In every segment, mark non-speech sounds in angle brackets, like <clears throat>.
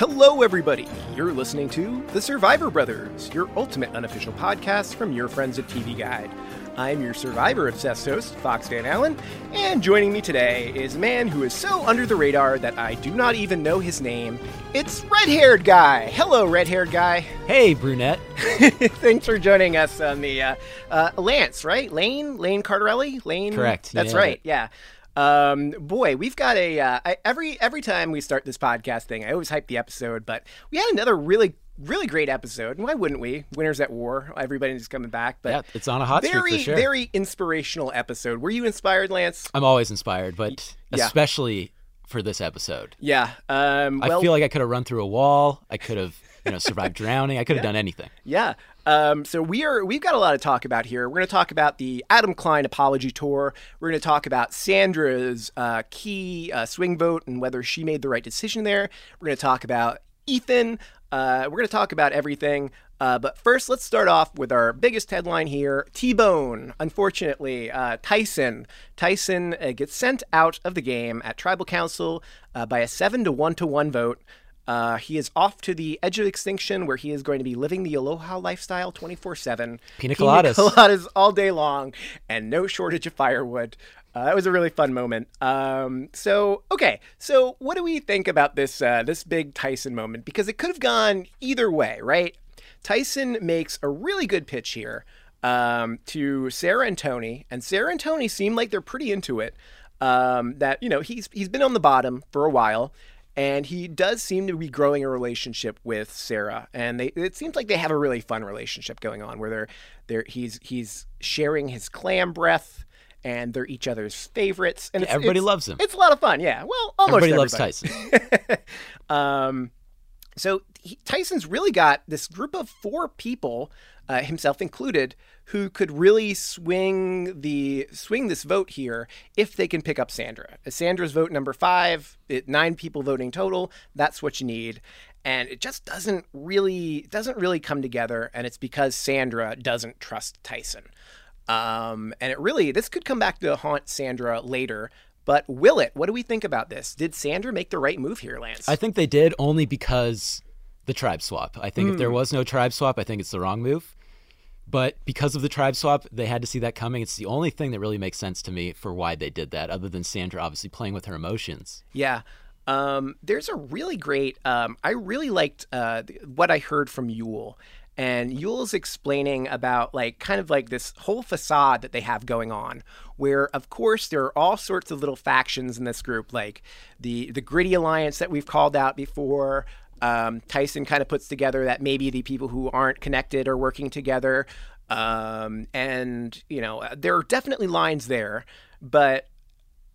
Hello, everybody. You're listening to The Survivor Brothers, your ultimate unofficial podcast from your friends at TV Guide. I'm your Survivor obsessed host, Fox Van Allen, and joining me today is a man who is so under the radar that I do not even know his name. It's Red Haired Guy. Hello, Red Haired Guy. <laughs> Hey, brunette. Thanks for joining us on the uh, uh, Lance, right? Lane, Lane Cardarelli, Lane. Correct. That's Yeah. right. Yeah. Um, boy, we've got a uh, I, every every time we start this podcast thing, I always hype the episode, but we had another really really great episode. And why wouldn't we? Winners at War. Everybody's coming back, but Yeah, it's on a hot streak very for sure. very inspirational episode. Were you inspired, Lance? I'm always inspired, but Yeah. especially for this episode. Yeah. Um, well, I feel like I could have run through a wall. I could have, you know, survived <laughs> drowning. I could have done anything. Yeah. Um, so we are we've got a lot to talk about here. We're going to talk about the Adam Klein apology tour. We're going to talk about Sandra's uh, key uh, swing vote and whether she made the right decision there. We're going to talk about Ethan. Uh, we're going to talk about everything. Uh, but first, let's start off with our biggest headline here: T-Bone. Unfortunately, uh, Tyson Tyson uh, gets sent out of the game at Tribal Council by a seven to one to one vote. Uh, he is off to the edge of extinction where he is going to be living the aloha lifestyle 24 7. Pina coladas. Pina coladas all day long and no shortage of firewood. Uh, that was a really fun moment. Um, so okay, so what do we think about this uh, this big Tyson moment? Because it could have gone either way, right? Tyson makes a really good pitch here um, to Sarah and Tony, and Sarah and Tony seem like they're pretty into it. Um, that you know he's he's been on the bottom for a while, and he does seem to be growing a relationship with Sarah, and they it seems like they have a really fun relationship going on where they're they're he's he's sharing his clam breath. And they're each other's favorites, and Yeah, everybody it's- loves him. It's a lot of fun, yeah. Well, almost Everybody loves. Tyson. <laughs> Um, so he, Tyson's really got this group of four people, uh, himself included, who could really swing the swing this vote here if they can pick up Sandra. Sandra's vote number five, it, nine people voting total. That's what you need, and it just doesn't really doesn't really come together. And it's because Sandra doesn't trust Tyson. Um, and it really this could come back to haunt Sandra later. But will it? What do we think about this? Did Sandra make the right move here, Lance? I think they did only because the tribe swap. I think if Hmm. there was no tribe swap, I think it's the wrong move. But because of the tribe swap, they had to see that coming. It's the only thing that really makes sense to me for why they did that, other than Sandra obviously playing with her emotions. Yeah. Um, there's a really great. Um, I really liked uh, what I heard from Yul, and Yul's explaining about like kind of like this whole facade that they have going on, where of course there are all sorts of little factions in this group, like the the Gritty Alliance that we've called out before. Um, Tyson kind of puts together that maybe the people who aren't connected are working together, um, and you know there are definitely lines there, but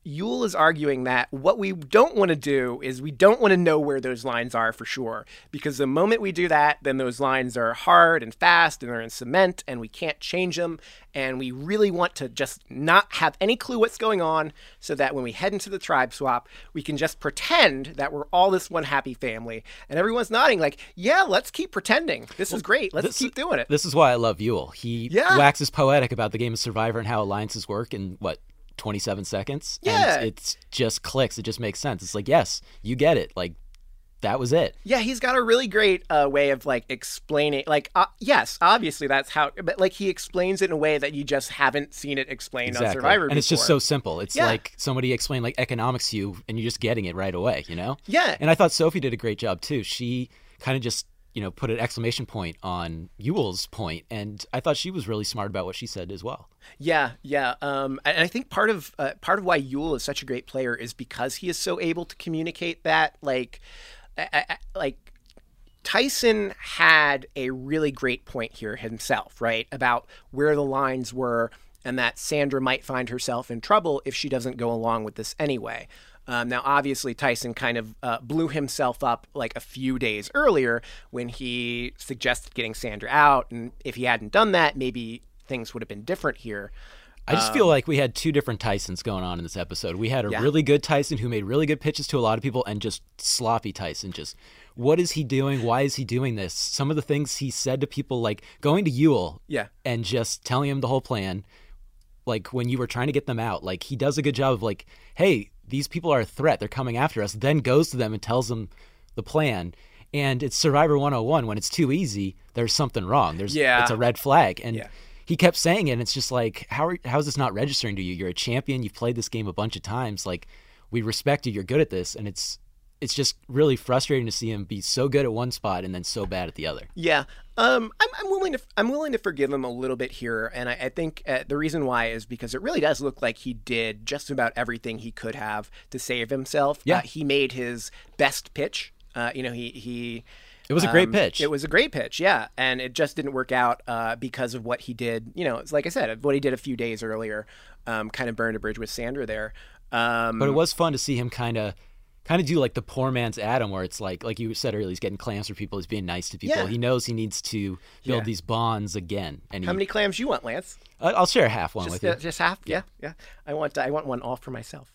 Yul is arguing that what we don't want to do is we don't want to know where those lines are for sure. Because the moment we do that, then those lines are hard and fast and they're in cement and we can't change them. And we really want to just not have any clue what's going on so that when we head into the tribe swap, we can just pretend that we're all this one happy family. And everyone's nodding, like, yeah, let's keep pretending. This is great. Let's this- keep doing it. This is why I love Yul. He Yeah. waxes poetic about the game of Survivor and how alliances work and what 27 seconds. Yeah. and it just clicks. It just makes sense. It's like yes, you get it. Like that was it. Yeah, he's got a really great uh, way of like explaining. Like, uh, yes, obviously that's how, but like he explains it in a way that you just haven't seen it explained on Survivor and it's just so simple. It's Yeah. like somebody explained like economics to you, and you're just getting it right away. You know? Yeah. And I thought Sophie did a great job too. She kind of just you know put an exclamation point on Yul's point, and I thought she was really smart about what she said as well. Yeah, yeah. Um, and I think part of uh, part of why Yul is such a great player is because he is so able to communicate that. Like, I, I, like Tyson had a really great point here himself, right, about where the lines were, and that Sandra might find herself in trouble if she doesn't go along with this anyway. Um, now, obviously, Tyson kind of uh, blew himself up like a few days earlier when he suggested getting Sandra out, and if he hadn't done that, maybe things would have been different here. I just feel like we had two different Tysons going on in this episode. We had a Yeah. really good Tyson who made really good pitches to a lot of people, and just sloppy Tyson. Just what is he doing? Why is he doing this? Some of the things he said to people, like going to Yul, Yeah. and just telling him the whole plan. Like when you were trying to get them out, like he does a good job of like, hey, these people are a threat. They're coming after us. Then goes to them and tells them the plan. And it's Survivor 101. When it's too easy, there's something wrong. There's Yeah. it's a red flag. And Yeah. he kept saying it and it's just like how are, how is this not registering to you you're a champion you've played this game a bunch of times like we respect you you're good at this and it's it's just really frustrating to see him be so good at one spot and then so bad at the other Yeah, um, I'm, I'm willing to I'm willing to forgive him a little bit here, and I, I think uh, the reason why is because it really does look like he did just about everything he could have to save himself. Yeah. uh, he made his best pitch. Uh, you know, he he. it was a great um, pitch It was a great pitch, yeah, and it just didn't work out uh, because of what he did. You know, it's like I said, what he did a few days earlier, um, kind of burned a bridge with Sandra there. Um, but it was fun to see him kind of kind of do like the poor man's adam where it's like like you said earlier he's getting clams for people he's being nice to people. Yeah. he knows he needs to build Yeah. these bonds again and he, how many clams you want, Lance? I'll share half one just, with you. uh, just half? Yeah. Yeah i want i want one all for myself.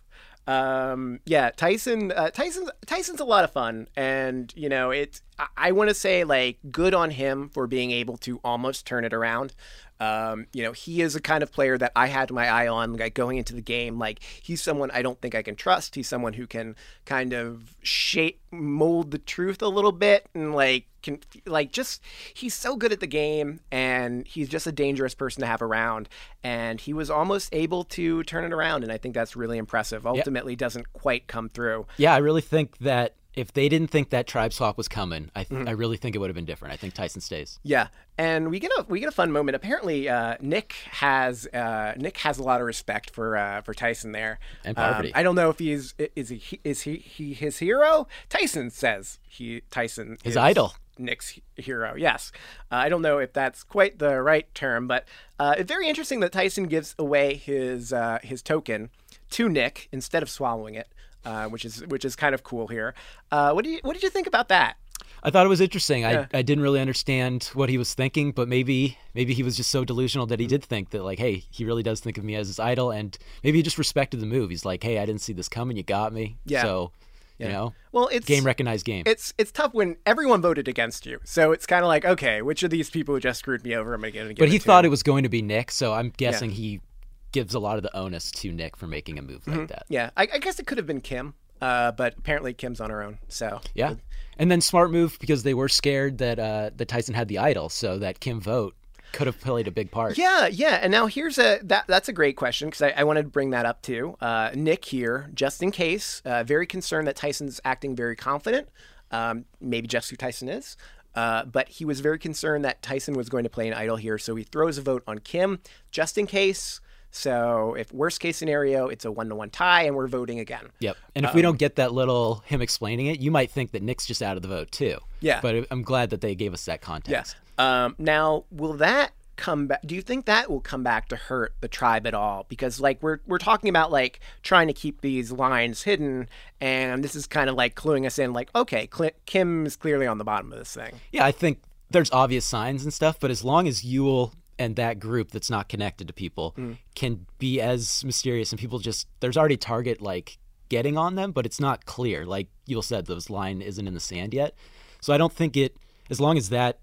Um yeah tyson uh, tyson's tyson's a lot of fun and you know it i, I want to say like good on him for being able to almost turn it around um, you know, he is a kind of player that I had my eye on, like going into the game. Like he's someone I don't think I can trust. He's someone who can kind of shape, mold the truth a little bit, and like can like just he's so good at the game, and he's just a dangerous person to have around. And he was almost able to turn it around, and I think that's really impressive. Ultimately, doesn't quite come through. yeah i really think that if they didn't think that tribe swap was coming i, Mm-hmm. I really think it would have been different i think tyson stays Yeah, and we get a we get a fun moment. Apparently, uh, Nick has uh, Nick has a lot of respect for uh, for Tyson there. And Um, I don't know if he's is he is he, he his hero. Tyson says he Tyson His is idol. Nick's hero. Yes, uh, I don't know if that's quite the right term, but uh, it's very interesting that Tyson gives away his uh, his token to Nick instead of swallowing it, uh, which is which is kind of cool here. Uh, what do you what did you think about that? I thought it was interesting. Yeah. I, I didn't really understand what he was thinking, but maybe maybe he was just so delusional that he Mm-hmm. did think that like, hey, he really does think of me as his idol, and maybe he just respected the move. He's like, hey, I didn't see this coming. You got me. Yeah. So, you know, Well, it's game recognized game. it's it's tough when everyone voted against you. So it's kind of like, okay, which of these people just screwed me over am I going to give but he it thought it was going to be Nick, so I'm guessing he gives a lot of the onus to Nick for making a move Mm-hmm. like that. Yeah, I, I guess it could have been Kim, uh, but apparently Kim's on her own. So Yeah. And then smart move because they were scared that uh, that Tyson had the idol, so that Kim vote could have played a big part. Yeah, yeah. And now here's a that that's a great question because I, I wanted to bring that up too. Uh, Nick here, just in case, uh, very concerned that Tyson's acting very confident. Um, maybe just who Tyson is. Uh, but he was very concerned that Tyson was going to play an idol here, so he throws a vote on Kim just in case. So if worst case scenario, it's a one to one tie, and we're voting again. Yep. And if we don't get that little him explaining it, you might think that Nick's just out of the vote too. Yeah. But I'm glad that they gave us that context. Yes. Um, now, will that come back? Do you think that will come back to hurt the tribe at all? Because like we're we're talking about like trying to keep these lines hidden, and this is kind of like cluing us in. Like, okay, Cl- Kim is clearly on the bottom of this thing. Yeah, I think there's obvious signs and stuff, but as long as Yul and that group that's not connected to people Mm. can be as mysterious and people just there's already target like getting on them, but it's not clear. Like Yul said, those line isn't in the sand yet. So I don't think it as long as that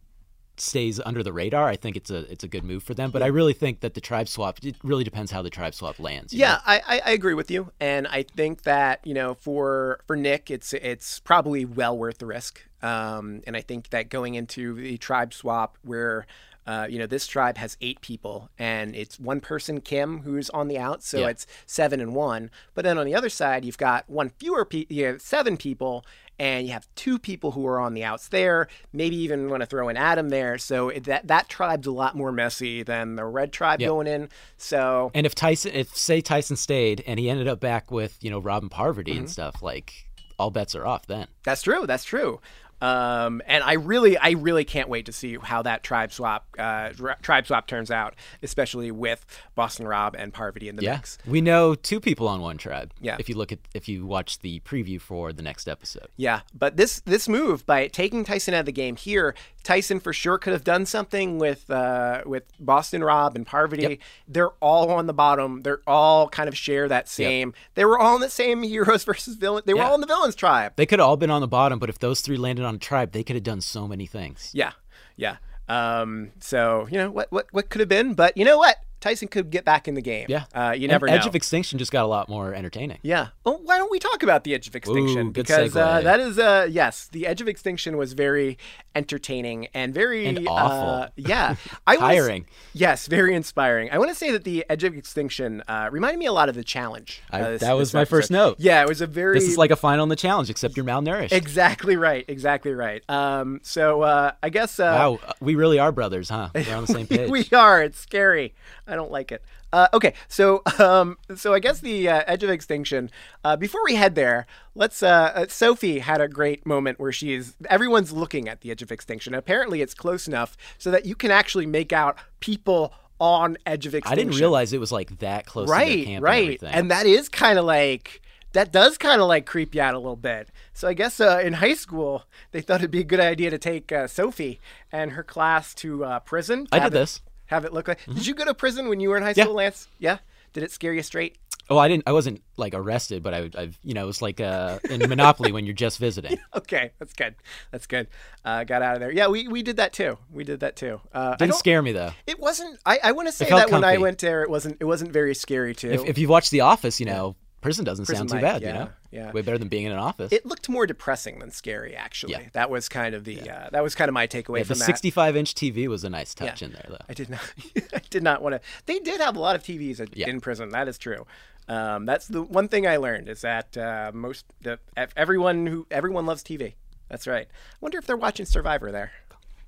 stays under the radar, I think it's a it's a good move for them. But I really think that the tribe swap it really depends how the tribe swap lands. Yeah, know? I, I agree with you, and I think that you know for for Nick, it's it's probably well worth the risk. Um, and I think that going into the tribe swap where. Uh, you know, this tribe has eight people, and it's one person, Kim, who's on the out, so Yeah. it's seven and one. But then on the other side, you've got one fewer people, you have seven people, and you have two people who are on the outs there. Maybe even want to throw in Adam there. So it, that that tribe's a lot more messy than the red tribe Yep. going in. So And if Tyson, if say Tyson stayed and he ended up back with you know Robin Parvati Mm-hmm. and stuff, like all bets are off then. That's true. That's true. Um, and I really, I really can't wait to see how that tribe swap, uh, tribe swap turns out, especially with Boston Rob and Parvati in the Yeah, mix. we know two people on one tribe. Yeah. If you look at if you watch the preview for the next episode. Yeah, but this this move by taking Tyson out of the game here, Tyson for sure could have done something with uh, with Boston Rob and Parvati. They're all on the bottom. They're all kind of share that same. They were all in the same <laughs> heroes versus villain. They were Yeah. all in the villains tribe. They could have all been on the bottom, but if those three landed on a tribe, they could have done so many things. Yeah, yeah. Um, so you know what what what could have been, but you know what? Tyson could get back in the game. Yeah. uh, you And never Edge know. of Extinction just got a lot more entertaining. Yeah. Well, why don't we talk about the Edge of Extinction? Ooh, because uh, that is, uh, yes, the Edge of Extinction was very entertaining and very And awful. Uh, yeah, I <laughs> Tiring. yes, very inspiring. I want to say that the Edge of Extinction uh, reminded me a lot of the challenge. I- uh, this- that was my first note. Yeah, it was a very. This is like a final in the challenge, except you're malnourished. exactly right. Exactly right. Um, so uh, I guess. Uh, wow, we really are brothers, huh? We're on the same <laughs> page. we are. It's scary. I don't like it. Uh, okay, so <laughs> um, so I guess the uh, edge of extinction. Uh, before we head there, let's. Uh, uh, Sophie had a great moment where she is. Everyone's looking at the edge of extinction. Apparently, it's close enough so that you can actually make out people on edge of Extinction. I didn't realize it was like that close Right, camp right, and and that is kind of like. That does kind of like creep you out a little bit. So I guess uh, in high school they thought it'd be a good idea to take uh, Sophie and her class to uh, prison. to I did this. Have it look like. Did you go to prison when you were in high Yeah. school, Lance? Yeah. Did it scare you straight? Oh, I didn't. I wasn't like arrested, but I, I've, you know, it was like uh, in Monopoly when you're just visiting. <laughs> Okay, that's good. That's good. Uh, got out of there. Yeah, we, we did that too. We did that too. Uh, Didn't scare me though. It wasn't. I, I want to say that when I went there, it wasn't. It wasn't very scary too. If, if you've watched The Office, you know, prison doesn't Prison sound too bad. yeah, you know, yeah. way better than being in an office. it looked more depressing than scary, actually. Yeah. That was kind of the. Uh, that was kind of my takeaway Yeah, the from that. 65 inch TV was a nice touch Yeah. in there though. I did not. <laughs> I did not want to. They did have a lot of TVs Yeah. in prison. That is true. Um, that's the one thing I learned is that uh, most the everyone who everyone loves TV. That's right. I wonder if they're watching Survivor there.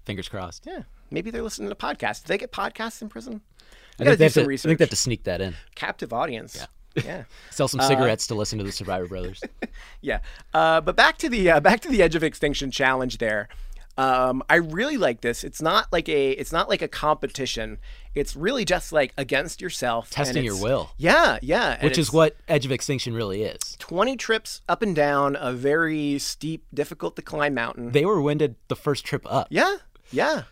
Fingers crossed. Yeah, maybe they're listening to podcasts. Do they get podcasts in prison? I think, do some to, I think they have to sneak that in. Captive audience. Yeah. Yeah. <laughs> Sell Uh, some cigarettes to listen to the Survivor Brothers. <laughs> yeah. Uh, but back to the uh, back to the Edge of Extinction challenge. There, um, I really like this. It's not like a it's not like a competition. It's really just like against yourself, and Testing your will. Yeah, yeah. Which is what Edge of Extinction really is. 20 trips up and down a very steep, difficult to climb mountain. They were winded the first trip up. Yeah, yeah.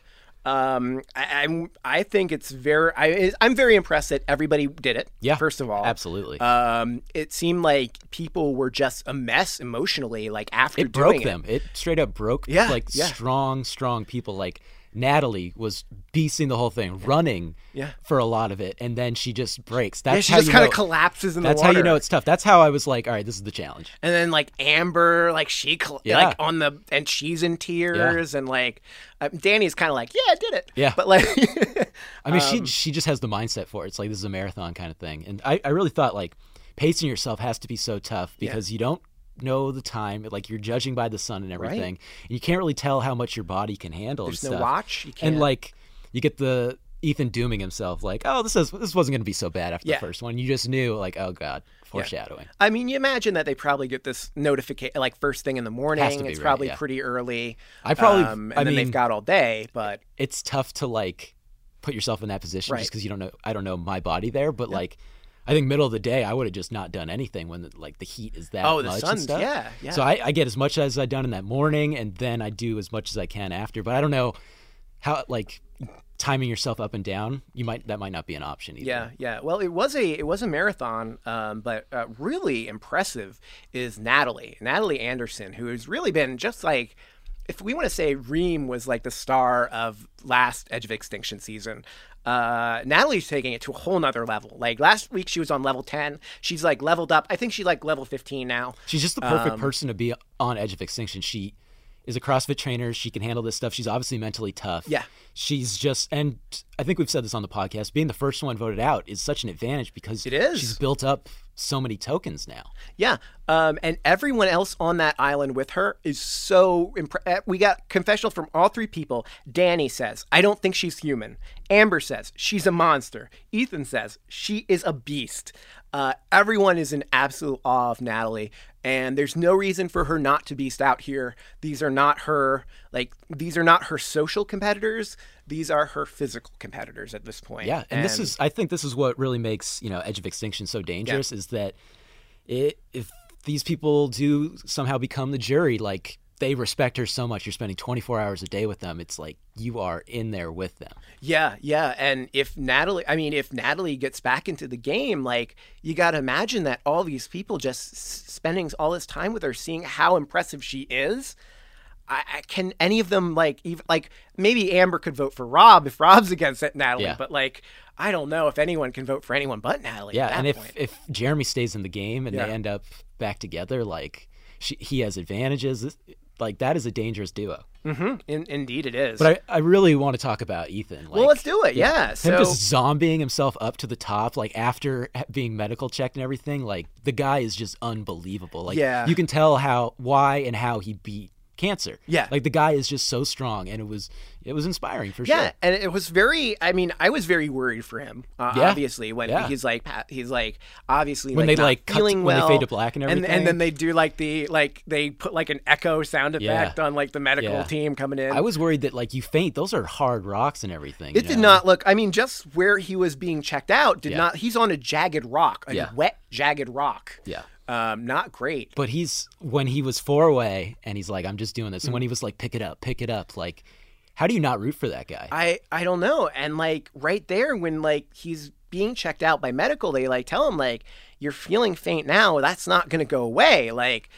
Um, I, I'm. I think it's very. I, I'm very impressed that everybody did it. Yeah, First of all, absolutely. Um, it seemed like people were just a mess emotionally. Like after it broke them. It straight up broke Yeah, like yeah. strong, strong people. Like Natalie was beasting the whole thing, running Yeah. for a lot of it, and then she just breaks. Yeah, That's she how just you kind know, of collapses in the water. That's how you know it's tough. That's how I was like, all right, this is the challenge. And then like Amber, like she Yeah. like on the and she's in tears, and like uh, Danny's kind of like, yeah, I did it. Yeah. but like, <laughs> I mean, Um, she she just has the mindset for it. It's like this is a marathon kind of thing, and I, I really thought like pacing yourself has to be so tough because you don't know the time. Like you're judging by the sun and everything, and you can't really tell how much your body can handle. There's and no stuff. watch. You can't. and like you get the Ethan dooming himself, like, oh, this is this wasn't going to be so bad after Yeah. the first one. You just knew, like, oh god, foreshadowing. I mean, you imagine that they probably get this notification like first thing in the morning. Has to be it's right, probably yeah. pretty early. I probably- um, and I then mean- they've got all day. But It's tough to like put yourself in that position Right. just because you don't know. I don't know my body there, but like. I think middle of the day, I would have just not done anything when like the heat is that Oh, the and yeah, yeah. So I, I get as much as I done in that morning, and then I do as much as I can after. But I don't know how like timing yourself up and down. You might that might not be an option either. yeah, yeah. Well, it was a it was a marathon, um, but uh, really impressive is Natalie Natalie Anderson, who has really been just like. If we want to say Reem was like the star of last Edge of Extinction season, uh, Natalie's taking it to a whole nother level. Like last week, she was on level 10. She's like leveled up. I think she's like level 15 now. She's just the perfect Um, person to be on Edge of Extinction. She is a CrossFit trainer. She can handle this stuff. She's obviously mentally tough. Yeah. She's just, and I think we've said this on the podcast. Being the first one voted out is such an advantage because It is. She's built up so many tokens now. Yeah, um, and everyone else on that island with her is so. Impre- uh, we got confessional from all three people. Danny says, "I don't think she's human." Amber says, "She's a monster." Ethan says, "She is a beast." Uh, everyone is in absolute awe of Natalie, and there's no reason for her not to beast out here. These are not her like these are not her social competitors. These are her physical competitors at this point. Yeah, and, this is I think this is what really makes you know Edge of Extinction so dangerous is that it, if these people do somehow become the jury, like they respect her so much. You're spending 24 hours a day with them. It's like you are in there with them. Yeah, yeah. And if Natalie, I mean, if Natalie gets back into the game, like, you got to imagine that all these people just spending all this time with her, seeing how impressive she is. I, I can any of them like even like maybe Amber could vote for Rob if Rob's <laughs> against it, Natalie, Yeah. but like I don't know if anyone can vote for anyone but Natalie. Yeah, at that and if point. if Jeremy stays in the game and Yeah. they end up back together, like she, he has advantages. Like that is a dangerous duo. Mm-hmm. In, indeed it is. But I, I really want to talk about Ethan. Like, well, let's do it. Yeah. him So just zombieing himself up to the top, like after being medical checked and everything, like the guy is just unbelievable. Like Yeah. you can tell how why and how he beat cancer. Yeah. Like the guy is just so strong and it was it was inspiring for Yeah, sure. Yeah, and it was very. I mean, I was very worried for him. Uh, Yeah. Obviously, when Yeah. he's like, he's like, obviously, When like, they, like, cut to- feeling when they fade to black and everything, and, everything. then they do like the like they put like an echo sound effect on like the medical team coming in. I was worried that like you faint, those are hard rocks and everything. It did know? not look. I mean, just where he was being checked out did not. He's on a jagged rock, a wet jagged rock. Yeah. Um, not great. But he's when he was four away and he's like, I'm just doing this. And when he was like, pick it up, pick it up, like how do you not root for that guy? I I don't know. And like right there when like he's being checked out by medical, they like tell him like you're feeling faint now. That's not going to go away. Like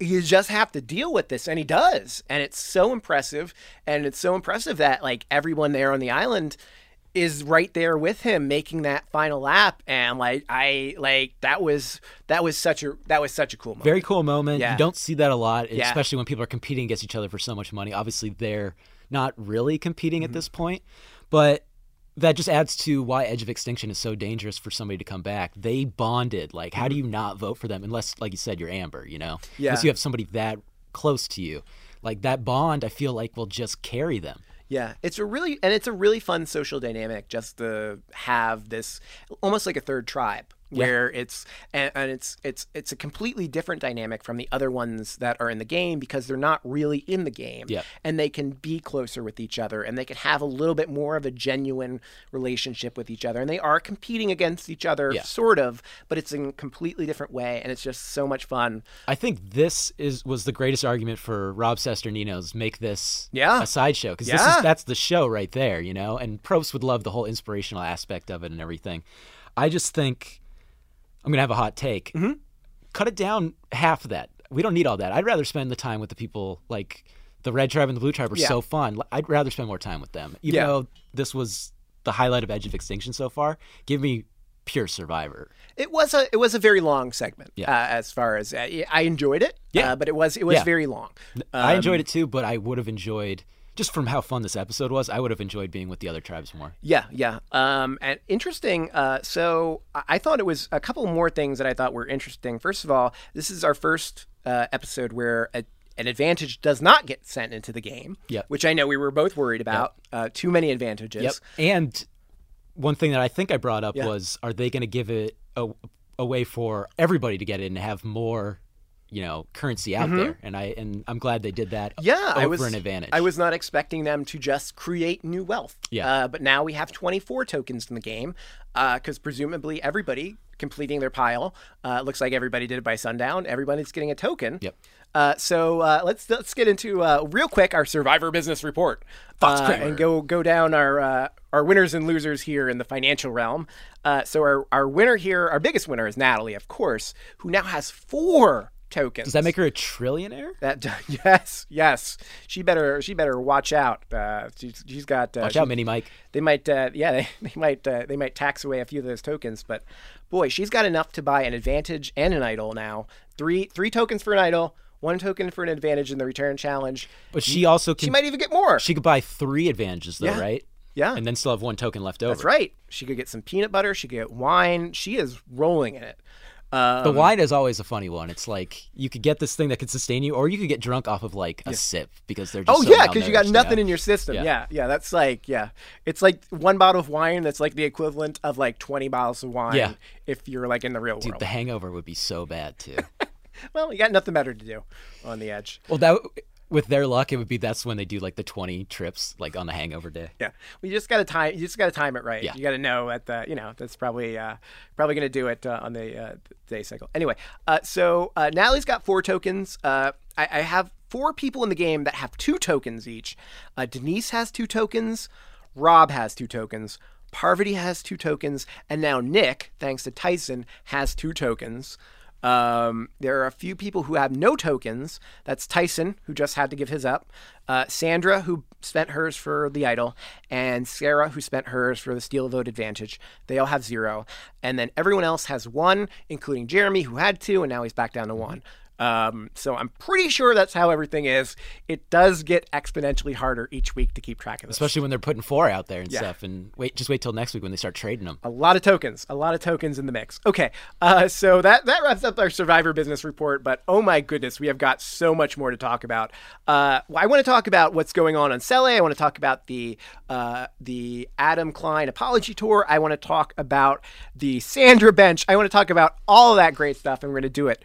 you just have to deal with this and he does. And it's so impressive and it's so impressive that like everyone there on the island is right there with him making that final lap and like I like that was that was such a that was such a cool moment. Very cool moment. Yeah. You don't see that a lot, Yeah. especially when people are competing against each other for so much money. Obviously, they're not really competing Mm-hmm. at this point, but that just adds to why Edge of Extinction is so dangerous for somebody to come back. They bonded. Like, how do you not vote for them unless, like you said, you're Amber? You know, Mm-hmm. Yeah. unless you have somebody that close to you. Like that bond, I feel like will just carry them. Yeah, it's a really and it's a really fun social dynamic just to have this almost like a third tribe where it's and, and it's it's it's a completely different dynamic from the other ones that are in the game because they're not really in the game Yep. and they can be closer with each other and they can have a little bit more of a genuine relationship with each other and they are competing against each other Yeah. sort of but it's in a completely different way and it's just so much fun I think this is was the greatest argument for Rob Cesternino's make this Yeah. a sideshow because this is that's the show right there, you know. And Probst would love the whole inspirational aspect of it and everything. I just think I'm gonna have a hot take. Mm-hmm. Cut it down half of that. We don't need all that. I'd rather spend the time with the people like the red tribe and the blue tribe are Yeah. so fun. I'd rather spend more time with them. Even Yeah. though this was the highlight of Edge of Extinction so far, give me pure Survivor. It was a it was a very long segment. Yeah. Uh, as far as uh, I enjoyed it. Yeah. Uh, but it was it was Yeah. very long. I Um, enjoyed it too, but I would have enjoyed just from how fun this episode was. I would have enjoyed being with the other tribes more. Yeah, yeah. Um, and interesting. Uh, so I thought it was a couple more things that I thought were interesting. First of all, this is our first uh, episode where a, an advantage does not get sent into the game. Yep. Which I know we were both worried about. Uh, too many advantages. Yep. And one thing that I think I brought up Yeah. was, are they going to give it a, a way for everybody to get in and have more, you know, currency out there? And I and I'm glad they did that. Mm-hmm. Yeah, over I was an advantage. I was not expecting them to just create new wealth. Yeah. Uh, but now we have 24 tokens in the game, because presumably everybody completing their pile. Uh, looks like everybody did it by sundown. Everybody's getting a token. Yep. Uh, so uh, let's let's get into uh, real quick our Survivor business report uh, and go go down our uh, our winners and losers here in the financial realm. Uh, so our our winner here, our biggest winner is Natalie, of course, who now has four tokens. Does that make her a trillionaire? That <laughs> yes, yes. She better she better watch out. Uh, she's, she's got uh, Watch she- out, Mini Mike. They might uh, yeah <laughs> they, they might uh, they might tax away a few of those tokens, but boy, she's got enough to buy an advantage and an idol now. Three three tokens for an idol, one token for an advantage in the return challenge. But she also can. She might even get more. She could buy three advantages though, Yeah. right? Yeah. And then still have one token left over. That's right. She could get some peanut butter. She could get wine. She is rolling in it. Um, The wine is always a funny one. It's like you could get this thing that could sustain you, or you could get drunk off of like a sip because they're just Oh so yeah, because you got nothing know? in your system. Yeah. Yeah. yeah, That's like yeah, it's like one bottle of wine. That's like the equivalent of like twenty bottles of wine. Yeah. if you're like in the real world. Dude, world. the hangover would be so bad too. <laughs> well, you got nothing better to do on the edge. Well, that with their luck, it would be that's when they do like the twenty trips, like on the hangover day. Yeah, well, you just got to time. You just got to time it right. Yeah. You got to know at the. You know, that's probably uh, probably going to do it uh, on the uh, day cycle. Anyway, uh, so uh, Natalie's got four tokens. Uh, I, I have four people in the game that have two tokens each. Uh, Denise has two tokens. Rob has two tokens. Parvati has two tokens, and now Nick, thanks to Tyson, has two tokens. Um, there are a few people who have no tokens. That's Tyson, who just had to give his up, uh, Sandra, who spent hers for the idol, and Sarah, who spent hers for the steal vote advantage. They all have zero. And then everyone else has one, including Jeremy, who had two, and now he's back down to one. Um, so I'm pretty sure that's how everything is. It does get exponentially harder each week to keep track of this. Especially when they're putting four out there and Yeah. stuff. And wait, just wait till next week when they start trading them. A lot of tokens, a lot of tokens in the mix. Okay, uh, so that that wraps up our Survivor business report. But oh my goodness, we have got so much more to talk about. Uh, I want to talk about what's going on on Sele. I want to talk about the uh, the Adam Klein apology tour. I want to talk about the Sandra bench. I want to talk about all of that great stuff, and we're going to do it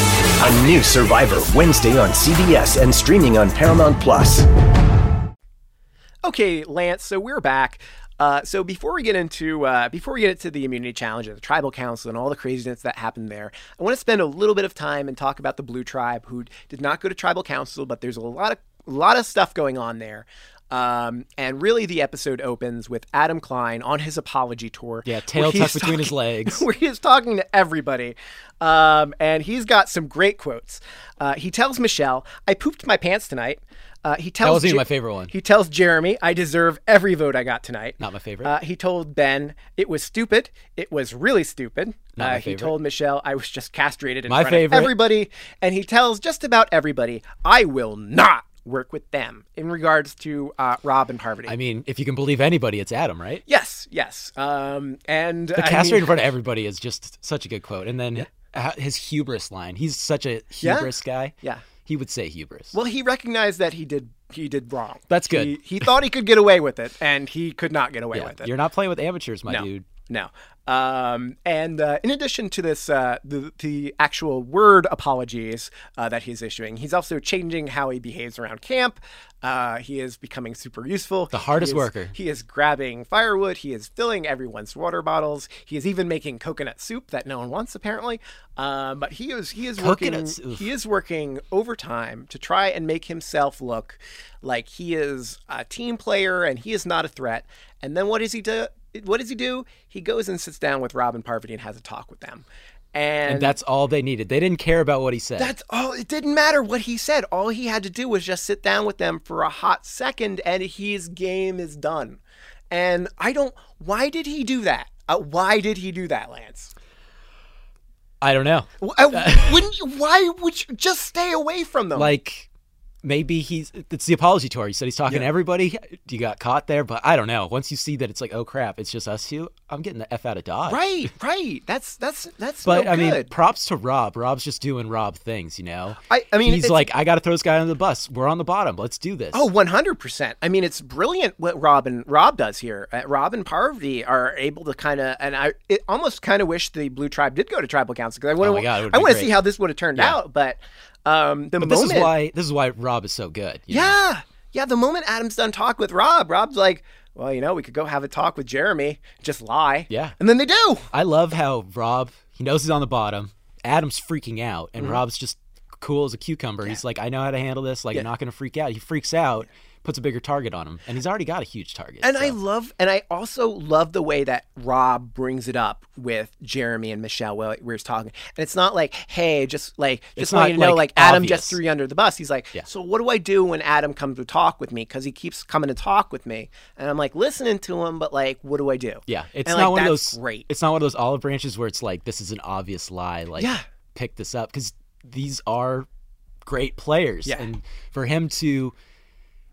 A new Survivor Wednesday on CBS and streaming on Paramount Plus. Okay, Lance. So we're back. Uh, so before we get into uh, before we get into the immunity challenge, and the tribal council, and all the craziness that happened there, I want to spend a little bit of time and talk about the Blue Tribe, who did not go to tribal council, but there's a lot of a lot of stuff going on there. Um, and really, the episode opens with Adam Klein on his apology tour. Yeah, tail tucked between his legs. <laughs> where he is talking to everybody. Um, and he's got some great quotes. Uh, he tells Michelle, I pooped my pants tonight. Uh, he tells wasn't even Je- my favorite one. He tells Jeremy, I deserve every vote I got tonight. Not my favorite. Uh, he told Ben, it was stupid. It was really stupid. Not uh, my he told Michelle, I was just castrated in My front favorite. of everybody. And he tells just about everybody, I will not work with them in regards to uh, Rob and Parvati. I mean, if you can believe anybody, it's Adam, right? yes, yes. Um, and The mean- in front of everybody is just such a good quote. And then uh, his hubris line. He's such a Yeah. hubris guy. Yeah. He would say hubris. Well, he recognized that he did he did wrong. That's good. He, he thought he could get away with it, and he could not get away yeah, with it. you're not playing with amateurs, my no, dude. No. Um, and uh, in addition to this, uh, the the actual word apologies uh, that he's issuing, he's also changing how he behaves around camp. Uh, he is becoming super useful. The hardest He is- worker. He is grabbing firewood. He is filling everyone's water bottles. He is even making coconut soup that no one wants apparently. Um, but he is he is working he is working overtime to try and make himself look like he is a team player and he is not a threat. And then what does he do? What does he do? He goes and sits down with Rob and Parvati and has a talk with them. And, And that's all they needed. They didn't care about what he said. that's all. It didn't matter what he said. All he had to do was just sit down with them for a hot second, and his game is done. And I don't. Why did he do that? Uh, why did he do that, Lance? I don't know. Uh, wouldn't you? Why would you just stay away from them? Like maybe he's it's the apology tour. He said he's talking to everybody. You got caught there, but I don't know. Once you see that it's like, oh crap, it's just us two. I'm getting the f out of dodge. right, right. That's that's that's. But no I mean, props to Rob. Rob's just doing Rob things, you know. I- I mean, he's like, I got to throw this guy under the bus. We're on the bottom. Let's do this. Oh, 100%. I mean, it's brilliant what Rob and Rob does here. Uh, Rob and Parvati are able to kind of, and I it almost kind of wish the Blue Tribe did go to Tribal Council because I want Oh to, God, I want to see how this would have turned Yeah. out. But um, the but this is why this is why Rob is so good. you know? yeah, yeah, the moment Adam's done talk with Rob, Rob's like, well, you know, we could go have a talk with Jeremy, just lie, Yeah. and then they do. I love how Rob he knows he's on the bottom. Adam's freaking out, and Mm-hmm. Rob's just cool as a cucumber. He's like, I know how to handle this. Like, I'm not gonna freak out. He freaks out, puts a bigger target on him, and he's already got a huge target. And I love, and I also love the way that Rob brings it up with Jeremy and Michelle while we were talking. And it's not like, hey, just like, just want you to know, like, like Adam just threw you under the bus. He's like, Yeah. so what do I do when Adam comes to talk with me? Because he keeps coming to talk with me, and I'm like listening to him, but like, what do I do? Yeah, it's And, not like, one of those. Great. It's not one of those olive branches where it's like this is an obvious lie. Like, Yeah. pick this up because these are great players. Yeah. And for him to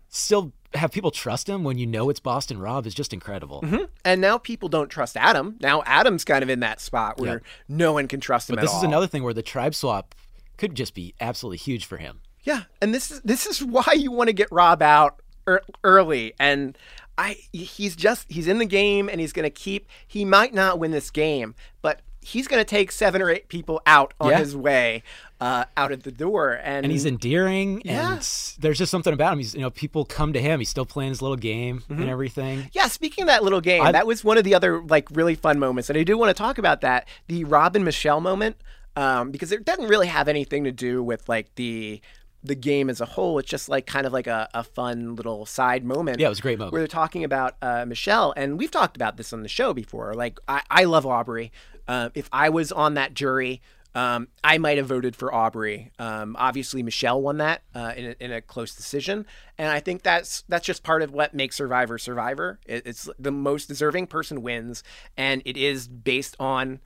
still have people trust him when you know it's Boston Rob is just incredible. Mm-hmm. And now people don't trust Adam. Now Adam's kind of in that spot where Yeah. no one can trust him But this all. is another thing where the tribe swap could just be absolutely huge for him. Yeah, and this is this is why you want to get Rob out ear- early. And I he's just he's in the game and he's going to keep. He might not win this game, but he's going to take seven or eight people out on Yeah. his way uh, out of the door. And, And he's endearing, Yeah. and there's just something about him. He's, you know, people come to him. He's still playing his little game Mm-hmm. and everything. Yeah, speaking of that little game, I- that was one of the other like really fun moments, and I do want to talk about that the Rob and Michelle moment um, because it doesn't really have anything to do with like the the game as a whole. It's just like kind of like a, a fun little side moment. Yeah, it was a great moment. where they're talking about uh, Michelle, and we've talked about this on the show before. Like I, I love Aubrey. Uh, if I was on that jury. Um, I might have voted for Aubrey. Um, obviously, Michelle won that uh, in, a, in a close decision, and I think that's that's just part of what makes Survivor Survivor. It, it's the most deserving person wins, and it is based on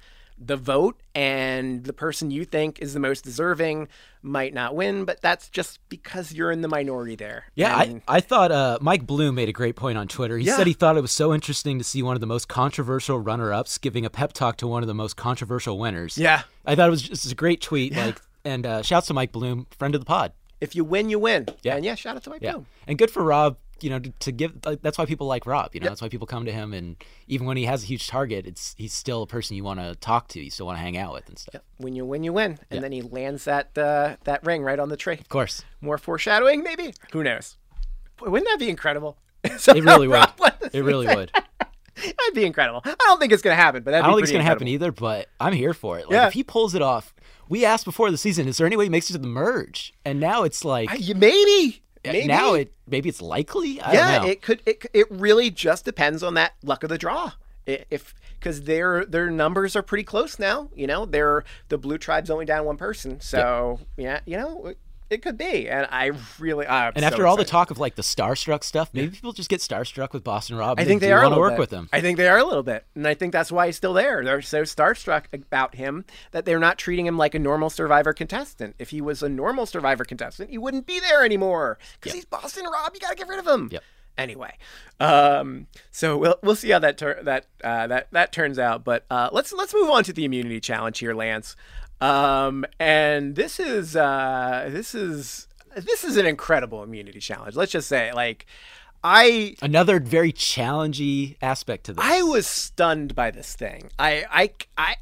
the vote, and the person you think is the most deserving might not win, but that's just because you're in the minority there. Yeah, And- I, I thought uh, Mike Bloom made a great point on Twitter. He Yeah. said he thought it was so interesting to see one of the most controversial runner ups giving a pep talk to one of the most controversial winners. Yeah. I thought it was just a great tweet. Like, and uh, shouts to Mike Bloom, friend of the pod. if you win, you win. Yeah. and yeah, shout out to Mike Yeah, Bloom. and good for Rob. You know, to, to give that's why people like Rob. You know, that's why people come to him. And even when he has a huge target, it's he's still a person you want to talk to. You still want to hang out with and stuff. When you win, you win, and Yeah. then he lands that uh, that ring right on the tree. Of course, More foreshadowing, maybe. Who knows? Wouldn't that be incredible? <laughs> it really would. Rob won this It really would. <laughs> That'd be incredible. I don't think it's gonna happen, but that'd I don't be think it's gonna happen either, but I'm here for it. Like, Yeah. if he pulls it off, we asked before the season, is there any way he makes it to the merge? And now it's like I- maybe. Uh, Maybe. now it maybe it's likely. I yeah, don't know. it could. It it really just depends on that luck of the draw. If because their their numbers are pretty close now. You know, they're the blue tribe's only down one person. So yeah, you know, it, could be. And I really, I'm and so after all the talk of like the starstruck stuff, maybe people just get starstruck with Boston Rob. I think they do are a want to work bit. with him. I think they are a little bit, and I think that's why he's still there. They're so starstruck about him that they're not treating him like a normal Survivor contestant. If he was a normal Survivor contestant, he wouldn't be there anymore because he's Boston Rob. You got to get rid of him. Yep. Anyway, um, so we'll we'll see how that tur- that uh, that that turns out. But uh, let's let's move on to the immunity challenge here, Lance. Um, and this is uh, this is this is an incredible immunity challenge. Let's just say, like, I Another very challenging aspect to this. I was stunned by this thing. I, I, I,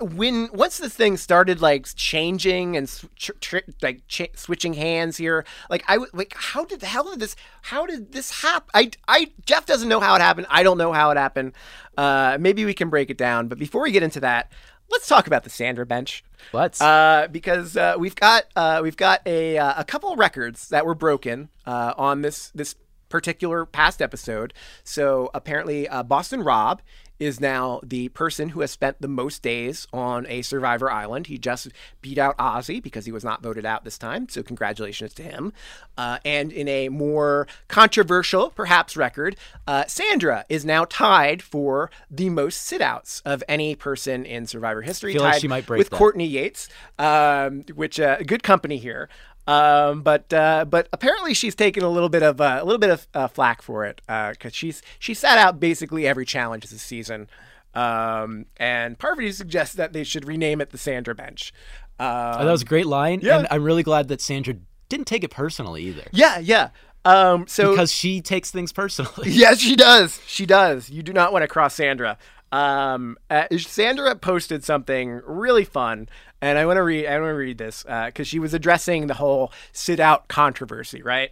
when once this thing started like changing and tr- tr- like ch- switching hands here, like I was like, how did the hell did this? How did this happen? I, I, Jeff doesn't know how it happened. I don't know how it happened. Uh, maybe we can break it down. But before we get into that, let's talk about the Sandra bench. Let's. Uh, because uh, we've got uh, we've got a uh, a couple records that were broken uh, on this this particular past episode. So apparently, uh, Boston Rob is now the person who has spent the most days on a Survivor Island. He just beat out Ozzy because he was not voted out this time. So congratulations to him. Uh, and in a more controversial, perhaps, record, uh, Sandra is now tied for the most sit-outs of any person in Survivor history. Feel like she might break with that. Courtney Yates, um, which uh, good company here. Um, but uh, but apparently she's taken a little bit of uh, a little bit of uh, flack for it because she's she sat out basically every challenge this season. Um, and Parvati suggests that they should rename it the Sandra Bench. Um, Oh, that was a great line, yeah. and I'm really glad that Sandra didn't take it personally either. yeah, yeah. Um, so because she takes things personally. <laughs> yes, she does. She does. You do not want to cross Sandra. Um, uh, Sandra posted something really fun, and I want to read. I want to read this because she was addressing the whole sit out controversy, right?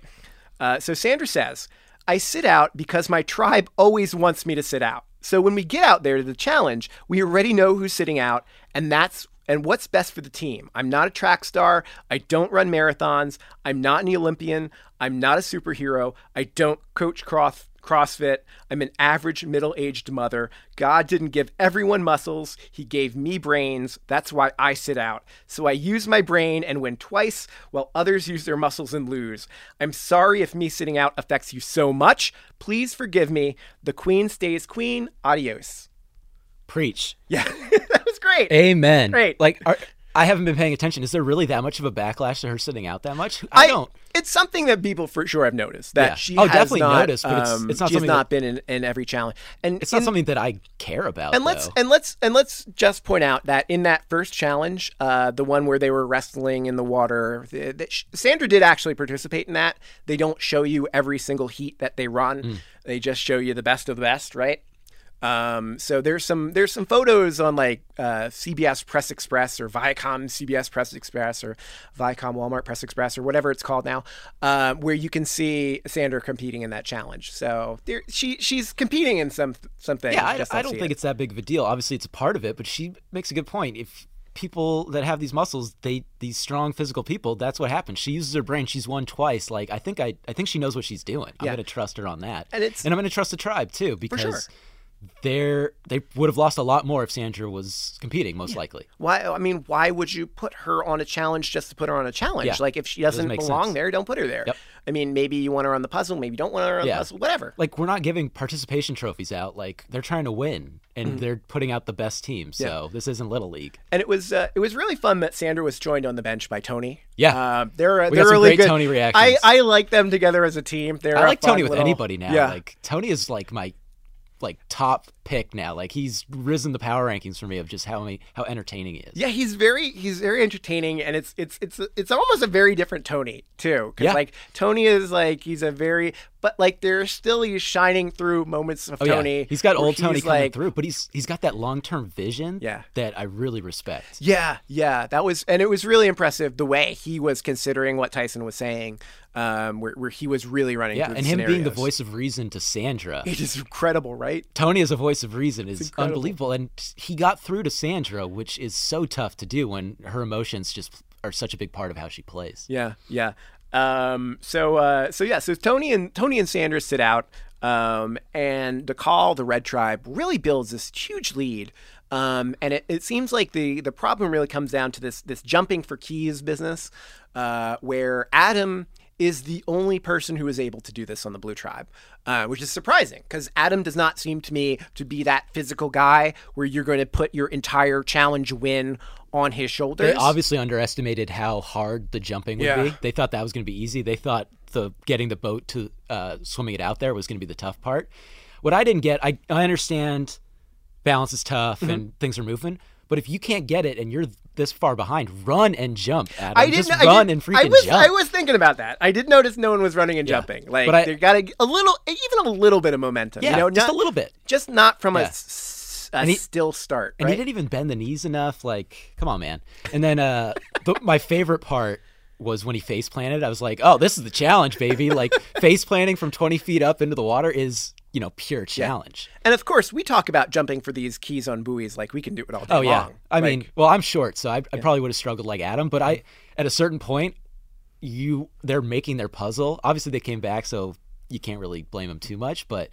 Uh, so Sandra says, "I sit out because my tribe always wants me to sit out. So when we get out there to the challenge, we already know who's sitting out, and that's." And what's best for the team? I'm not a track star. I don't run marathons. I'm not an Olympian. I'm not a superhero. I don't coach cross, CrossFit. I'm an average middle aged mother. God didn't give everyone muscles, He gave me brains. That's why I sit out. So I use my brain and win twice, while others use their muscles and lose. I'm sorry if me sitting out affects you so much. Please forgive me. The queen stays queen. Adios. Preach. Yeah, <laughs> that was great. Amen. Great. Like, are, I haven't been paying attention. Is there really that much of a backlash to her sitting out that much? I, don't. It's something that people for sure have noticed that Yeah. she Oh, definitely not, noticed, but it's- um, it's not something not that- been in, in every challenge, and It's not in- something that I care about. and let's and let's and let's just point out that in that first challenge, uh, the one where they were wrestling in the water, the, the, Sandra did actually participate in that. They don't show you every single heat that they run; Mm. they just show you the best of the best, right? Um, so there's some there's some photos on like uh, CBS Press Express or Viacom CBS Press Express or Viacom Walmart Press Express or whatever it's called now, uh, where you can see Sandra competing in that challenge. So there, she she's competing in some some things. yeah, I, I don't don't think it. it's that big of a deal. Obviously, it's a part of it, but she makes a good point. If people that have these muscles, they these strong physical people, that's what happens. She uses her brain. She's won twice. Like I think I I think she knows what she's doing. I'm Yeah. gonna trust her on that, And it's- and I'm gonna trust the tribe too because. They're, they would have lost a lot more if Sandra was competing, most likely. Why? I mean, why would you put her on a challenge just to put her on a challenge? Yeah. Like if she Doesn't doesn't belong sense. there, don't put her there. Yep. I mean, maybe you want her on the puzzle, maybe you don't want her on Yeah. the puzzle, whatever. Like we're not giving participation trophies out. Like they're trying to win, and they're putting out the best team. So Mm-hmm. Yeah. this isn't little league. And it was uh, it was really fun that Sandra was joined on the bench by Tony. Yeah. uh, they're We they're really great good. Tony I reactions. I like them together as a team. They're I like Tony with little- anybody now. Yeah. Like Tony is like my like top pick now. Like he's risen the power rankings for me of just how many, how entertaining he is. Yeah, he's very he's very entertaining, and it's it's it's it's almost a very different Tony too. Because Yeah. like Tony is like he's a very but like there's still he's shining through moments of Oh, yeah. Tony. He's got old Tony coming like, through, but he's he's got that long term vision Yeah. that I really respect. Yeah, yeah, that was, and it was really impressive the way he was considering what Tyson was saying, um, where, where he was really running. Yeah, and him being the voice of reason to Sandra. It is incredible, right? Tony as a voice of reason is incredible. unbelievable, and he got through to Sandra, which is so tough to do when her emotions just are such a big part of how she plays. Yeah, yeah. Um, so, uh, so yeah, so Tony and Tony and Sanders sit out, um, and Dakal, the Red Tribe, really builds this huge lead. Um, and it, it seems like the the problem really comes down to this this jumping for keys business, uh, where Adam is the only person who is able to do this on the Blue Tribe, uh, which is surprising because Adam does not seem to me to be that physical guy where you're going to put your entire challenge win on his shoulders. They obviously underestimated how hard the jumping would Yeah. be. They thought that was going to be easy. They thought the getting the boat to uh, swimming it out there was going to be the tough part. What I didn't get, I, I understand balance is tough Mm-hmm. and things are moving, but if you can't get it and you're this far behind, run and jump. Adam. I didn't. Just run did- and freaking I was, jump. I was thinking about that. I did notice no one was running and Yeah. jumping. Like But I- they got a, a little, even a little bit of momentum. yeah, you know, just not, a little bit. just not from a Yeah. s- a, And he- still start. And right? he didn't even bend the knees enough. Like, come on, man. And then uh, the, my favorite part was when he face planted. I was like, oh, this is the challenge, baby. Like, face planting from 20 feet up into the water is, you know, pure challenge. And of course, we talk about jumping for these keys on buoys. Like we can do it all day Oh, yeah. long. I Like, mean, well, I'm short, so I, I probably would have struggled like Adam, but I, at a certain point, you they're making their puzzle. Obviously, they came back, so you can't really blame them too much, but.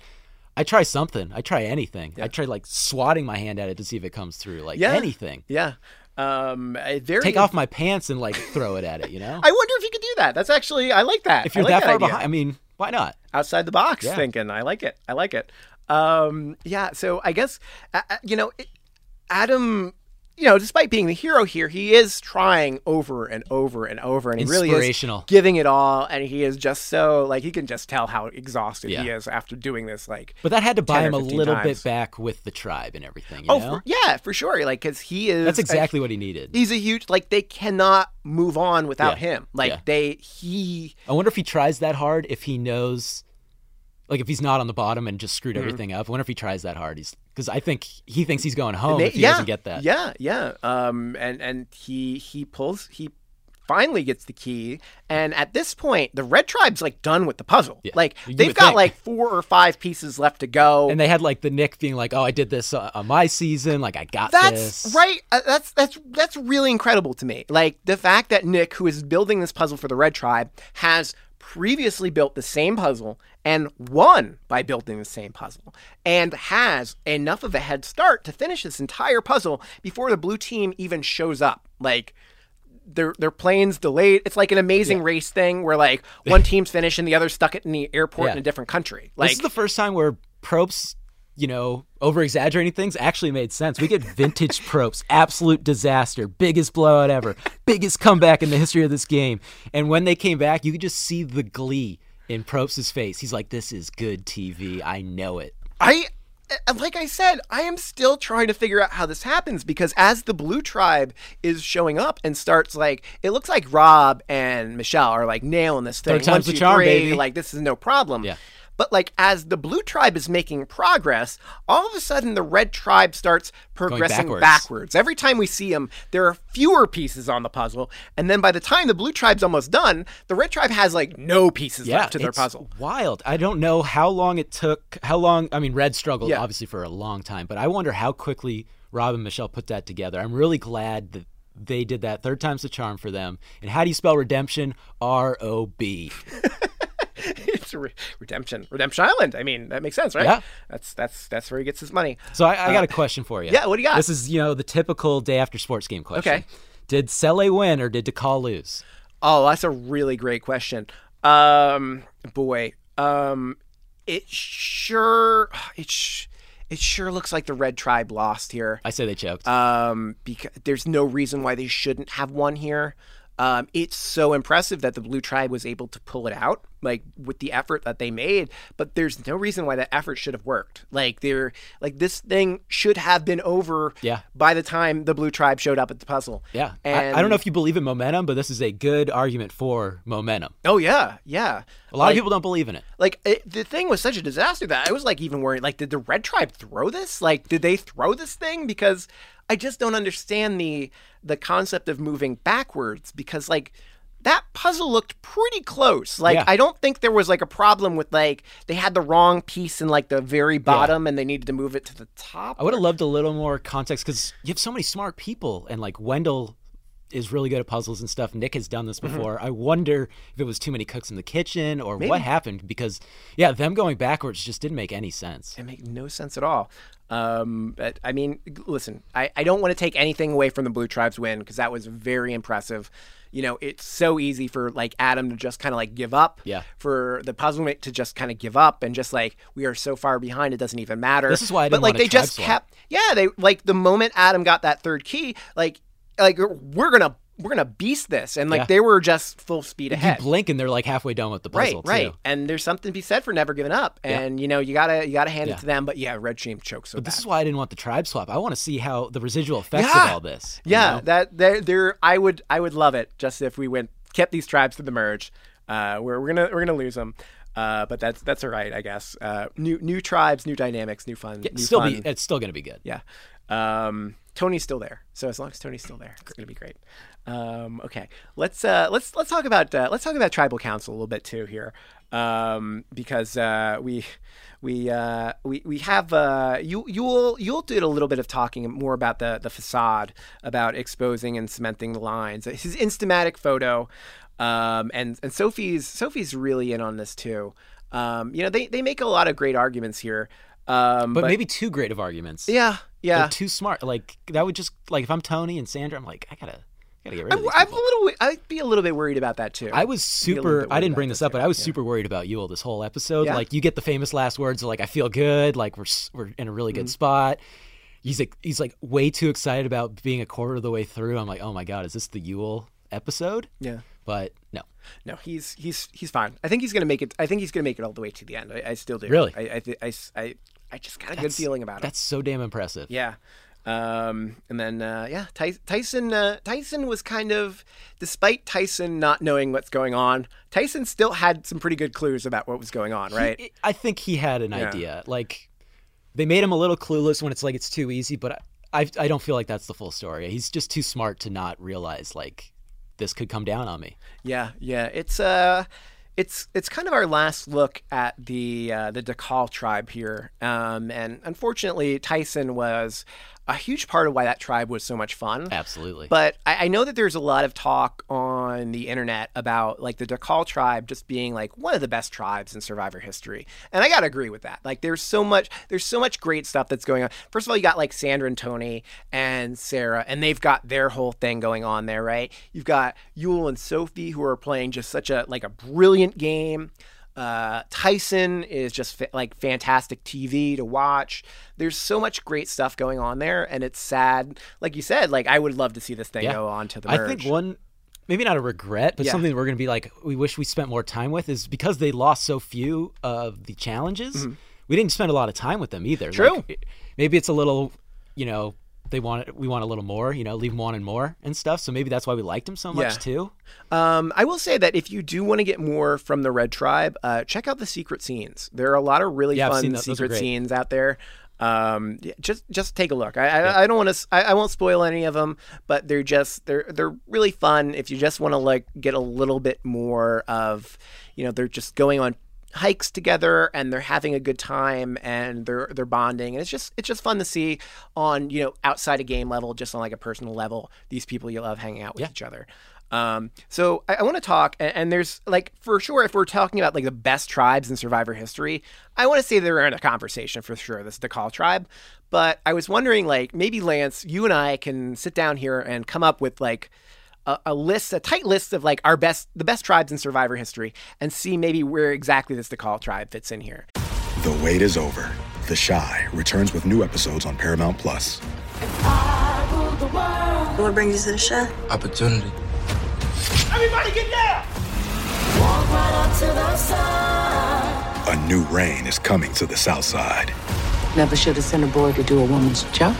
I try something. I try anything. I try like swatting my hand at it to see if it comes through. Like Yeah. anything. yeah. Um, very Take off my pants and like throw it at it. You know. <laughs> I wonder if you could do that. That's actually, I like that. if you're like that far idea. behind, I mean, why not? outside the box Yeah. thinking. I like it. I like it. Um, yeah. So I guess uh, uh, you know, it, Adam. You know, despite being the hero here, he is trying over and over and over, and he really is giving it all. And he is just so like he can just tell how exhausted he is after doing this. Like, But that had to buy him a little times. bit back with the tribe and everything. You oh, know? for, yeah, for sure. Like, because he is That's a- exactly what he needed. he's a huge like they cannot move on without Yeah. him. Like Yeah. they he I wonder if he tries that hard. If he knows, like, if he's not on the bottom and just Mm-hmm. screwed everything up. I wonder if he tries that hard. He's because I think he thinks he's going home They- if he yeah, doesn't get that. Yeah, yeah. Um, and and he he pulls he finally gets the key, and at this point, the red tribe's like done with the puzzle. Yeah. Like they've got think. like four or five pieces left to go. And they had like the Nick being like, "Oh, I did this uh, on my season. Like, I got that's this." right. Uh, that's that's that's really incredible to me. Like the fact that Nick, who is building this puzzle for the Red Tribe, has previously built the same puzzle and won by building the same puzzle, and has enough of a head start to finish this entire puzzle before the blue team even shows up. Like their their planes delayed. It's like an amazing race thing where like <laughs> one team's finished and the other's stuck it in the airport Yeah. in a different country. This is the first time where Probst you know, over exaggerating things actually made sense. We get vintage <laughs> Probst, absolute disaster, biggest blowout ever, biggest comeback in the history of this game. And when they came back, you could just see the glee in Probst's face. He's like, "This is good TV. I know it." I uh, uh, like I said, I am still trying to figure out how this happens because as the blue tribe is showing up and starts like it looks like Rob and Michelle are like nailing this thing. Third time's One, the two, charm, three, baby. Like this is no problem. Yeah. But like as the blue tribe is making progress, all of a sudden the red tribe starts progressing backwards. backwards. Every time we see them, there are fewer pieces on the puzzle, and then by the time the blue tribe's almost done, the red tribe has like no pieces Yeah, left to their it's puzzle. Wild. I don't know how long it took. How long? I mean, Red struggled Yeah. obviously for a long time, but I wonder how quickly Rob and Michelle put that together. I'm really glad that they did that. Third time's the charm for them. And how do you spell redemption? R O B. <laughs> <laughs> it's re- redemption, Redemption Island. I mean, that makes sense, right? Yeah. That's that's that's where he gets his money. So I, I got Uh, a question for you. yeah, what do you got? This is you know the typical day after sports game question. Okay. Did Sele win or did Dakal lose? Oh, that's a really great question. Um, boy, um, it sure it sh- it sure looks like the Red Tribe lost here. I say they choked. Um, because there's no reason why they shouldn't have won here. Um, it's so impressive that the Blue Tribe was able to pull it out, like with the effort that they made. But there's no reason why that effort should have worked. Like they're like this thing should have been over. Yeah. By the time the Blue Tribe showed up at the puzzle. yeah. I- And I, don't know if you believe in momentum, but this is a good argument for momentum. Oh yeah, yeah. A lot Like- of people don't believe in it. Like it, the thing was such a disaster that I was like even worried. Like, did the Red Tribe throw this? Like, did they throw this thing? Because I just don't understand the the concept of moving backwards. Because like that puzzle looked pretty close. Like, Yeah. I don't think there was like a problem with like they had the wrong piece in like the very bottom and they needed to move it to the top. I would have loved a little more context because you have so many smart people, and like Wendell is really good at puzzles and stuff. Nick has done this Mhm. before. I wonder if it was too many cooks in the kitchen or Maybe. what happened because, yeah, them going backwards just didn't make any sense. It made no sense at all. Um, but I mean, listen, I, I don't want to take anything away from the Blue Tribes win because that was very impressive. You know, it's so easy for like Adam to just kind of like give up. Yeah. For the puzzlemate to just kind of give up and just like we are so far behind, it doesn't even matter. This is why I But didn't like want they just swap. kept, yeah, they like the moment Adam got that third key, like like we're gonna we're gonna beast this, and like Yeah. they were just full speed ahead. You blink and they're like halfway done with the puzzle. Right, right, too. and there's something to be said for never giving up, Yeah. and you know you gotta you gotta hand Yeah. it to them. But yeah, Red team chokes so But bad. this is why I didn't want the tribe swap. I want to see how the residual effects Yeah. of all this. Yeah, know? that there there I would I would love it just if we went kept these tribes to the merge. Uh, we're we're gonna we're gonna lose them. Uh, but that's that's all right, I guess. Uh, new new tribes, new dynamics, new fun. Yeah, new still fun. be it's still gonna be good. Yeah. Um, Tony's still there, so as long as Tony's still there, it's gonna be great. Um, okay, let's uh, let's let's talk about uh, let's talk about tribal council a little bit too here, um, because uh, we we uh, we we have uh, you Yul Yul did a little bit of talking more about the the facade about exposing and cementing the lines. His instamatic photo, um, and and Sophie's Sophie's really in on this too. Um, you know they they make a lot of great arguments here. Um, But, maybe too great of arguments. Yeah, yeah. They're too smart. Like that would just like if I'm Tony and Sandra, I'm like I gotta gotta get rid of these. I'm a little. I'd be a little bit worried about that too. I was Be a little super. I didn't bring this up, too. but I was Yeah. super worried about Yul this whole episode. Yeah. Like you get the famous last words of like I feel good, like we're we're in a really good Mhm. spot. He's like he's like way too excited about being a quarter of the way through. I'm like, oh my god, is this the Yul episode? Yeah. But no, No, he's he's he's fine. I think he's gonna make it. I think he's gonna make it all the way to the end. I, I still do. Really? I I, thi- I I- I just got a good feeling about it. That's so damn impressive. Yeah. Um, and then uh, yeah, Ty- Tyson uh, Tyson was kind of, despite Tyson not knowing what's going on, Tyson still had some pretty good clues about what was going on, He- right? I think he had an Yeah. idea. Like they made him a little clueless when it's like it's too easy, but I, I I don't feel like that's the full story. He's just too smart to not realize like this could come down on me. Yeah, yeah. It's uh it's it's kind of our last look at the uh, the Dakal tribe here, um, and unfortunately, Tyson was a huge part of why that tribe was so much fun. Absolutely. But I, I know that there's a lot of talk on the internet about like the Dakal tribe just being like one of the best tribes in Survivor history, and I gotta agree with that. Like, there's so much there's so much great stuff that's going on. First of all, you got like Sandra and Tony and Sarah, and they've got their whole thing going on there, right? You've got Yul and Sophie who are playing just such a like a brilliant game. Uh, Tyson is just fa- like fantastic TV to watch. There's so much great stuff going on there, and it's sad. Like you said, like I would love to see this thing Yeah. go on to the. I think one, maybe not a regret, but Yeah. something that we're going to be like, we wish we spent more time with is because they lost so few of the challenges. We didn't spend a lot of time with them either. Mm-hmm. True. Like, maybe it's a little, you know, they want it, we want a little more, you know, leave them wanting more and stuff. So maybe that's why we liked them so much Yeah. too. Um, I will say that if you do want to get more from the Red Tribe, uh, check out the secret scenes. There are a lot of really Yeah, fun seen those. Those are secret scenes out there. Um, just just take a look. I I, I don't want to. I, I won't spoil any of them, but they're just they're they're really fun. If you just want to like get a little bit more of, you know, they're just going on hikes together and they're having a good time and they're they're bonding. And it's just it's just fun to see on you know outside a game level just on like a personal level these people you love hanging out with each other. Um, so I, I want to talk, and, and there's like for sure, if we're talking about like the best tribes in Survivor history, I want to say they're in a conversation for sure. This is Dakal tribe, but I was wondering, like maybe Lance, you and I can sit down here and come up with like a, a list, a tight list of like our best, the best tribes in Survivor history, and see maybe where exactly this Dakal tribe fits in here. The wait is over. The Chi returns with new episodes on Paramount Plus. What brings you to the show? Opportunity. Everybody get down! Walk right up to the side. A new reign is coming to the South Side. Never should have sent a boy to do a woman's job.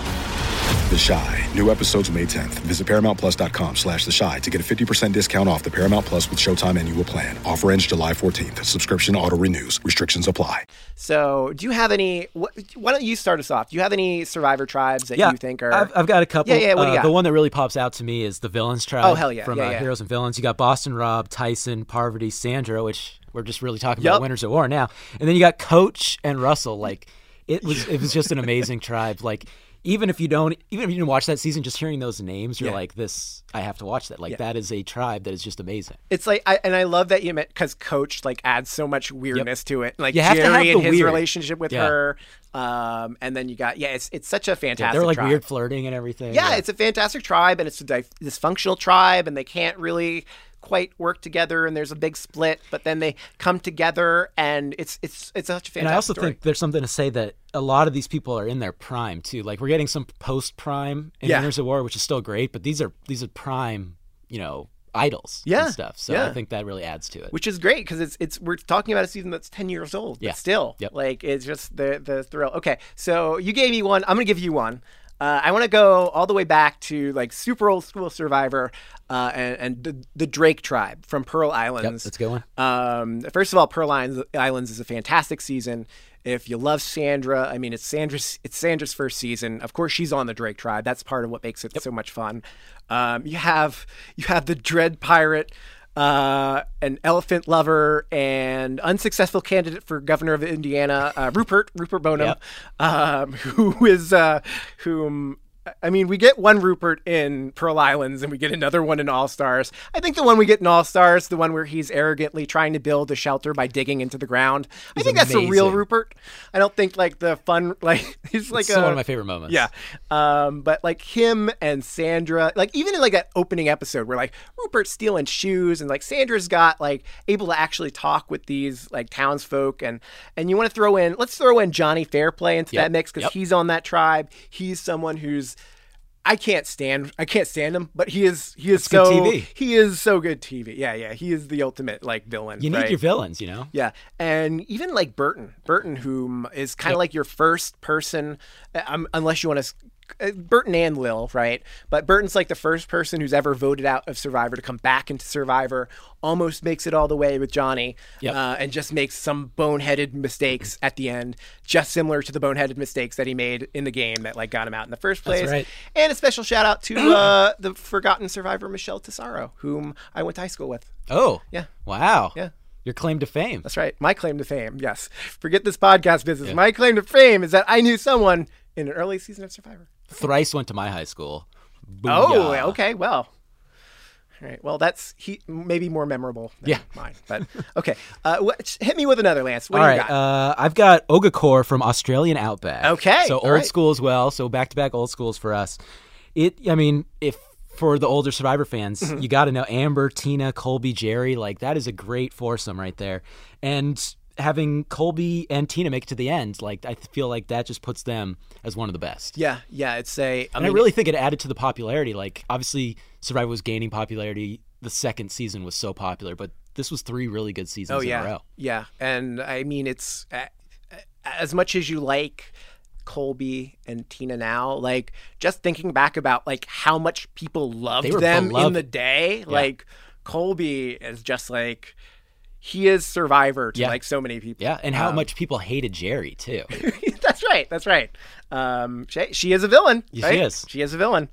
The Chi. New episodes May 10th. Visit ParamountPlus.com slash The Chi to get a 50% discount off the Paramount Plus with Showtime annual plan. Offer ends July 14th. Subscription auto-renews. Restrictions apply. So, do you have any? What, why don't you start us off? Do you have any Survivor tribes that yeah, you think are? I've, I've got a couple. Yeah, yeah. What do you Uh, got? The one that really pops out to me is the villains tribe. Oh, hell yeah, From yeah, uh, yeah. Heroes and Villains, you got Boston Rob, Tyson, Parvati, Sandra, which we're just really talking Yep. about winners at war now, and then you got Coach and Russell. Like it was, it was just an amazing tribe. Like even if you don't, even if you didn't watch that season, just hearing those names, you're Yeah. like, this, I have to watch that. Like Yeah. that is a tribe that is just amazing. It's like, I, and I love that you meant because Coach like adds so much weirdness to it. Like You have to Jerri and his weird. relationship with Yeah. her, um, and then you got yeah, it's it's such a fantastic. they're like tribe. weird flirting and everything. Yeah, it's a fantastic tribe, and it's a dif- dysfunctional tribe, and they can't really quite work together, and there's a big split, but then they come together, and it's it's it's such a fantastic. and I also story. think there's something to say that a lot of these people are in their prime too. Like we're getting some post prime in Yeah. Winners of War, which is still great, but these are these are prime, you know, idols Yeah, and stuff. So yeah. I think that really adds to it. which is great because it's it's we're talking about a season that's ten years old. Yeah. But still, Yep. like it's just the the thrill. Okay, so you gave me one. I'm gonna give you one. Uh, I want to go all the way back to like super old school Survivor uh, and, and the, the Drake tribe from Pearl Islands. let's go on. Um, first of all, Pearl Islands, Islands is a fantastic season. If you love Sandra, I mean, it's Sandra's it's Sandra's first season. Of course, she's on the Drake tribe. That's part of what makes it so much fun. Um, you have you have the Dread Pirate, uh, an elephant lover, and unsuccessful candidate for governor of Indiana, uh, Rupert Rupert Boneham, um, <laughs> who is uh, whom. I mean, we get one Rupert in Pearl Islands and we get another one in All Stars. I think the one we get in All Stars, the one where he's arrogantly trying to build a shelter by digging into the ground. I He's think that's the real. Rupert. I don't think like the fun, <laughs> like he's like It's a, one of my favorite moments. Yeah. Um, but like him and Sandra, like even in like that opening episode where like Rupert's stealing shoes and like Sandra's got like able to actually talk with these like townsfolk and and you want to throw in let's throw in Johnny Fairplay into Yep. that mix because Yep. he's on that tribe. He's someone who's I can't stand I can't stand him, but he is he is That's so good TV. he is so good TV. Yeah, yeah. He is the ultimate like villain. You need right? your villains, you know. Yeah, and even like Burton, Burton, whom is kind of Yep. like your first person, um, unless you want to. Uh, Burton and Lil, right? But Burton's like the first person who's ever voted out of Survivor to come back into Survivor. Almost makes it all the way with Johnny, Yep. uh, and just makes some boneheaded mistakes at the end, just similar to the boneheaded mistakes that he made in the game that like got him out in the first place. right. And a special shout out to <clears throat> uh, the forgotten Survivor Michelle Tesauro, whom I went to high school with. Oh, Yeah. Wow. Yeah. Your claim to fame. That's right. My claim to fame. Yes. Forget this podcast business. My claim to fame is that I knew someone in an early season of Survivor. Thrice went to my high school. Oh, okay. Well. All right. Well, that's he maybe more memorable than Yeah. mine. But <laughs> okay. Uh, what, hit me with another Lance. What All do you got? uh, I've got Ogakor from Australian Outback. Okay, so all old right. school as well. So back to back old schools for us. It, I mean, if for the older Survivor fans, Mm-hmm. you got to know Amber, Tina, Colby, Jerri. Like that is a great foursome right there. And having Colby and Tina make it to the end, like I feel like that just puts them as one of the best. Yeah, yeah. It's a. I and mean, I really think it added to the popularity. Like obviously, Survivor was gaining popularity. The second season was so popular, but this was three really good seasons Oh in a yeah, row. yeah. And I mean, it's as much as you like Colby and Tina now, like just thinking back about like how much people loved them in the day, like Colby is just like he is Survivor to Yeah. like so many people. Yeah, and how Um, much people hated Jerri too. <laughs> that's right. That's right. Um, she, she is a villain. Yeah, she is. She is a villain.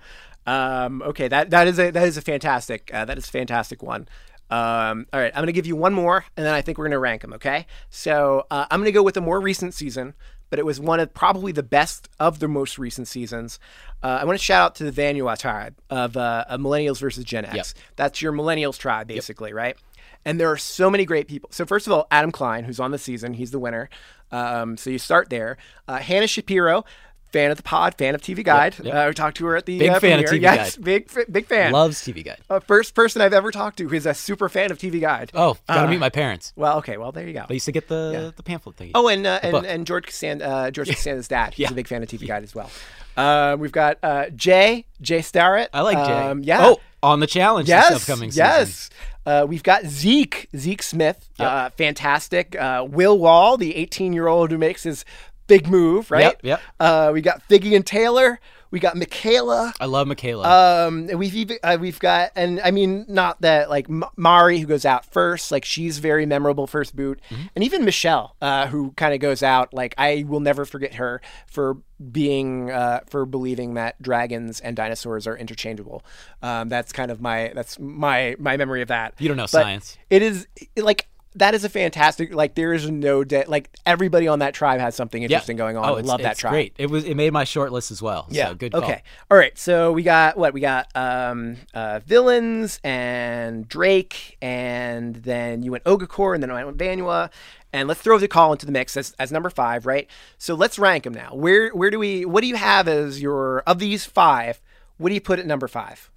Um, okay, that that is a that is a fantastic uh, that is a fantastic one. Um, all right, I'm gonna give you one more, and then I think we're gonna rank them. Okay, so uh, I'm gonna go with a more recent season, but it was one of probably the best of the most recent seasons. Uh, I want to shout out to the Vanua tribe of, uh, of Millennials versus Gen X. Yep. That's your Millennials tribe, basically, right? And there are so many great people. So first of all, Adam Klein, who's on the season, he's the winner. Um, so you start there. Uh, Hannah Shapiro, fan of the pod, fan of TV Guide. yep. Uh, we talked to her at the Big uh, fan of premiere. TV yes, Guide. big f- big fan. Loves TV Guide. Uh, first person I've ever talked to who's a super fan of TV Guide. Oh, gotta Uh, meet my parents. Well, okay, well there you go. They used to get the the pamphlet thing. Oh, and uh, and, book. and George Costanza, uh, George Costanza's dad. He's Yeah. a big fan of TV Guide as well. Uh, we've got uh, Jay Jay Starrett. I like Jay. Um, yeah. Oh, on the challenge yes. this upcoming season. yes. Uh, we've got Zeke Zeke Smith. Uh, fantastic. Uh, Will Wahl, the 18 year old who makes his big move. Right. Yep, yep. Uh, we got Figgy and Taylor. We got Michaela. I love Michaela. Um, we've even, uh, we've got, and I mean, not that like M- Mari who goes out first, like she's very memorable first boot, Mm-hmm. and even Michelle, uh, who kind of goes out, like I will never forget her for being, uh, for believing that dragons and dinosaurs are interchangeable. Um, that's kind of my, that's my my memory of that. You don't know But science. It is like. That is a fantastic. Like there is no de- like everybody on that tribe has something interesting going on. Oh, I love that tribe. Great. It was. It made my short list as well. Yeah. So good. Call. Okay. All right. So we got what we got. Um, uh, villains and Drake, and then you went Ogakor, and then I went Vanua, and let's throw Dakal into the mix as, as number five, right? So let's rank them now. Where where do we? What do you have as your of these five? What do you put at number five?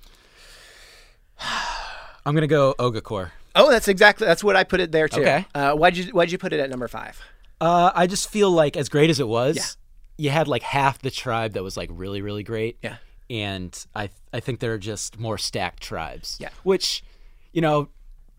<sighs> I'm gonna go Ogakor. Oh, that's exactly that's what I put it there too. Okay. Uh, why'd you why'd you put it at number five? Uh, I just feel like as great as it was, you had like half the tribe that was like really really great. Yeah. And I I think there are just more stacked tribes. Yeah. Which, you know,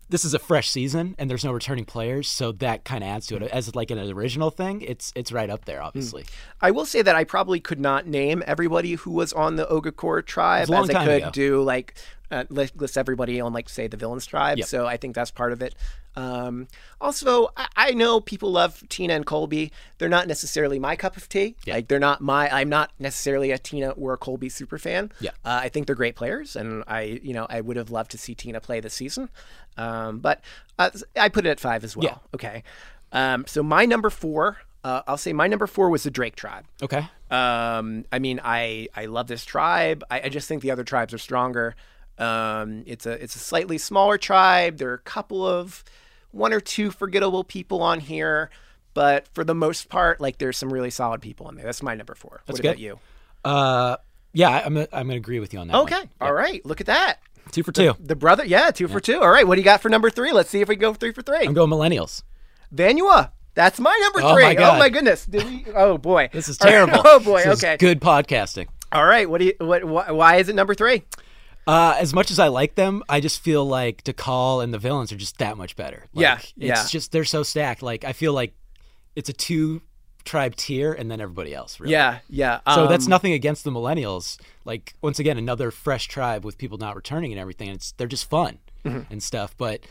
this is a fresh season and there's no returning players, so that kind of adds to it. As like an original thing, it's it's right up there, obviously. I will say that I probably could not name everybody who was on the Ogakor tribe as I could ago. do like uh, list, list everybody on like say the villains tribe. Yep. So I think that's part of it. Um, also, I, I know people love Tina and Colby. They're not necessarily my cup of tea. Yeah. Like they're not my. I'm not necessarily a Tina or a Colby super fan. Yeah. Uh, I think they're great players, and I you know I would have loved to see Tina play this season. Um, but uh, I put it at five as well. Yeah. Okay. Um, so my number four. Uh, I'll say my number four was the Drake tribe. Okay. Um, I mean, I I love this tribe. I, I just think the other tribes are stronger. Um, it's a it's a slightly smaller tribe. There are a couple of one or two forgettable people on here, but for the most part, like there's some really solid people in there. That's my number four. That's what good. about you? Uh, yeah, I'm gonna, I'm gonna agree with you on that. one. Okay. All right. Look at that. Two for two. The brother, yeah, two for two. All right. What do you got for number three? Let's see if we go three for three. I'm going millennials. Vanua. That's my number Oh three. my God. Oh my goodness. Did we? Oh boy. This is All right. <laughs> terrible. Oh boy. This is okay. good podcasting. All right. What do you? What? Why, why is it number three? Uh, as much as I like them, I just feel like Dakal and the villains are just that much better. Like, Yeah, it's just they're so stacked. Like I feel like it's a two tribe tier and then everybody else. Really. Yeah. Yeah. So that's um, nothing against the millennials. Like once again, another fresh tribe with people not returning and everything. And it's they're just fun Mhm. and stuff, but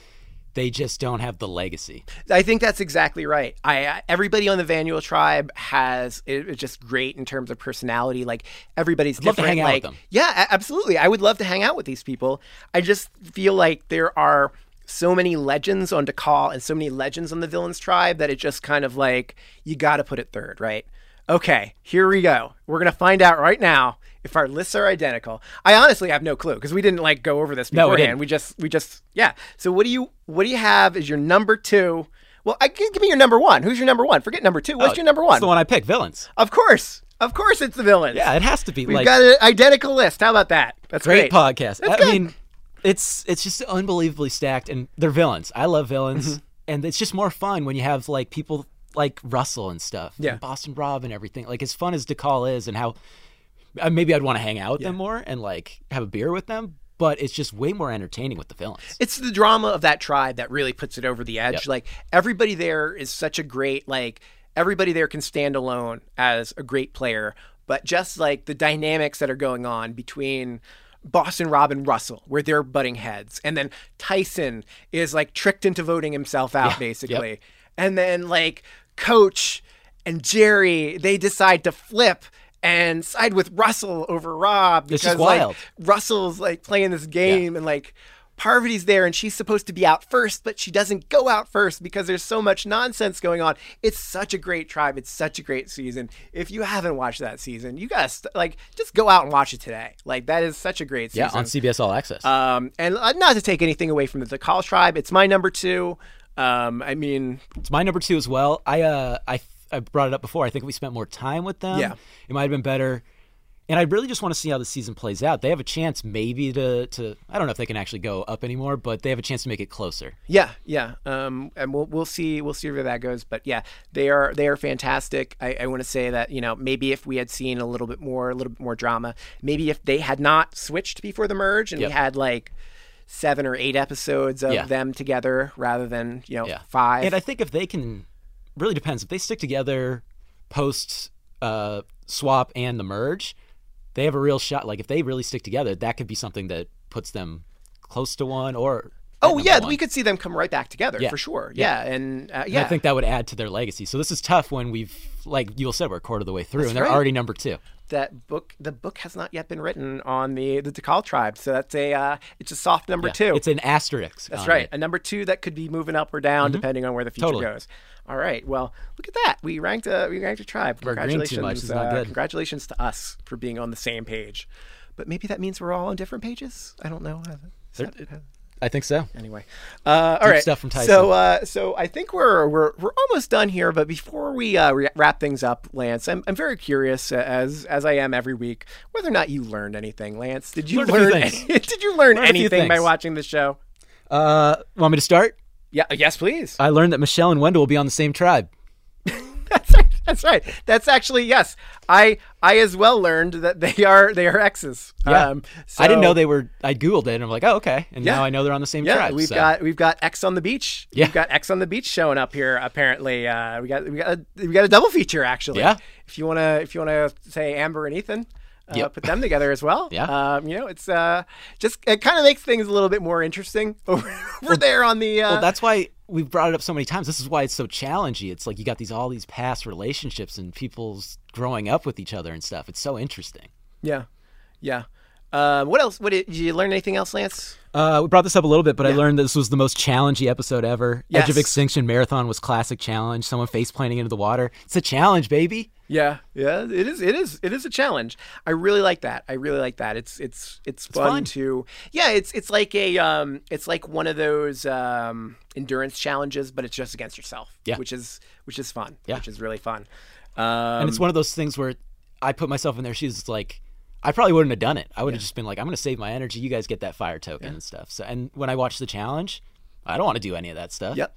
they just don't have the legacy. I think that's exactly right. I everybody on the Vanual tribe has it, it's just great in terms of personality. Like everybody's I'd love to different. hang out like, with them. Yeah, absolutely. I would love to hang out with these people. I just feel like there are so many legends on Dakal and so many legends on the Villains tribe that it just kind of like you got to put it third, right? Okay, here we go. We're gonna find out right now if our lists are identical. I honestly have no clue because we didn't like go over this No, we beforehand. didn't. we just we just yeah. So what do you what do you have as your number two? Well, I give me your number one. Who's your number one? Forget number two. What's Oh, your number one? the one I picked. Villains. Of course, Of course, it's the villains. Yeah, it has to be. We've like, got an identical list. How about that? That's great, great. podcast. That's I good. mean, it's it's just unbelievably stacked, and they're villains. I love villains, Mm-hmm. and it's just more fun when you have like people like Russell and stuff. Yeah. and Boston Rob and everything. Like as fun as Dakal is, and how Uh, maybe I'd want to hang out with them more and like have a beer with them. But it's just way more entertaining with the villains. it's the drama of that tribe that really puts it over the edge. Yep. Like everybody there is such a great like everybody there can stand alone as a great player, but just like the dynamics that are going on between Boston Rob and Russell, where they're butting heads, and then Tyson is like tricked into voting himself out Yeah. basically, Yep. and then like Coach and Jerri they decide to flip. And side with Russell over Rob because just wild. like Russell's like playing this game and like Parvati's there and she's supposed to be out first, but she doesn't go out first because there's so much nonsense going on. It's such a great tribe. It's such a great season. If you haven't watched that season, you gotta st- like just go out and watch it today. Like that is such a great season. Yeah, on CBS All Access. Um, and uh, not to take anything away from the Dakal tribe, it's my number two. Um, I mean, It's my number two as well. I uh I I brought it up before. I think we spent more time with them. Yeah. it might have been better. And I really just want to see how the season plays out. They have a chance maybe to to I don't know if they can actually go up anymore, but they have a chance to make it closer. Yeah, yeah. Um, and we'll we'll see we'll see where that goes. But yeah, they are they are fantastic. I, I want to say that you know maybe if we had seen a little bit more a little bit more drama, maybe if they had not switched before the merge and Yep. we had like seven or eight episodes of Yeah. them together rather than you know Yeah. five. And I think if they can, really depends. If they stick together post uh, swap and the merge, they have a real shot. Like if they really stick together, that could be something that puts them close to one or. oh yeah, one. we could see them come right back together Yeah. for sure. Yeah. Yeah, and uh, And yeah, I think that would add to their legacy. So this is tough when we've, like you said, we're a quarter of the way through, That's and they're right. already number two. That book the book has not yet been written on the the Dakal tribe, so that's a uh, it's a soft number Yeah. two. It's an asterisk. That's right. it. A number two that could be moving up or down Mhm. depending on where the future Totally. goes. All right. Well, look at that. We ranked a we ranked a tribe. Congratulations. much. It's not uh. Congratulations to us for being on the same page. But maybe that means we're all on different pages. I don't know. Is that- I think so. Anyway, uh, all right. stuff from Tyson. So, uh, so I think we're we're we're almost done here. But before we uh, re- wrap things up, Lance, I'm I'm very curious, uh, as as I am every week, whether or not you learned anything. Lance, did you Learned learn? Any, <laughs> did you learn Learned anything by watching the show? Uh, want me to start? Yeah. Yes, please. I learned that Michelle and Wendell will be on the same tribe. <laughs> That's right. That's actually yes. I I as well learned that they are they are exes. Yeah. Um, I didn't know they were. I googled it and I'm like, oh okay. And Yeah. now I know they're on the same Yeah, tribe. we've so. got we've got Ex on the beach. Yeah. we've got Ex on the beach showing up here. Apparently, uh, we got we got a, we got a double feature actually. Yeah. If you wanna if you wanna say Amber and Ethan. Uh, Yep. Put them together as well. <laughs> Yeah. Um, you know, it's uh, just it kind of makes things a little bit more interesting <laughs> over, over there on the. Uh, well, that's why we've brought it up so many times. This is why it's so challenging. It's like you got these all these past relationships and people's growing up with each other and stuff. It's so interesting. yeah, yeah. Uh, what else? What did, did you learn anything else, Lance? Uh, we brought this up a little bit, but I Yeah. learned this was the most challenging episode ever. Edge of Extinction Marathon was classic challenge. Someone face planting into the water. It's a challenge, baby. Yeah, yeah, it is. It is. It is a challenge. I really like that. I really like that. It's it's it's, fun, fun. to. Yeah, it's it's like a um, it's like one of those um endurance challenges, but it's just against yourself. Yeah. which is which is fun. Yeah. which is really fun. Um, and it's one of those things where I put myself in their shoes. It's like I probably wouldn't have done it. I would have just been like, I'm going to save my energy. You guys get that fire token and stuff. So, and when I watch the challenge, I don't want to do any of that stuff. Yep.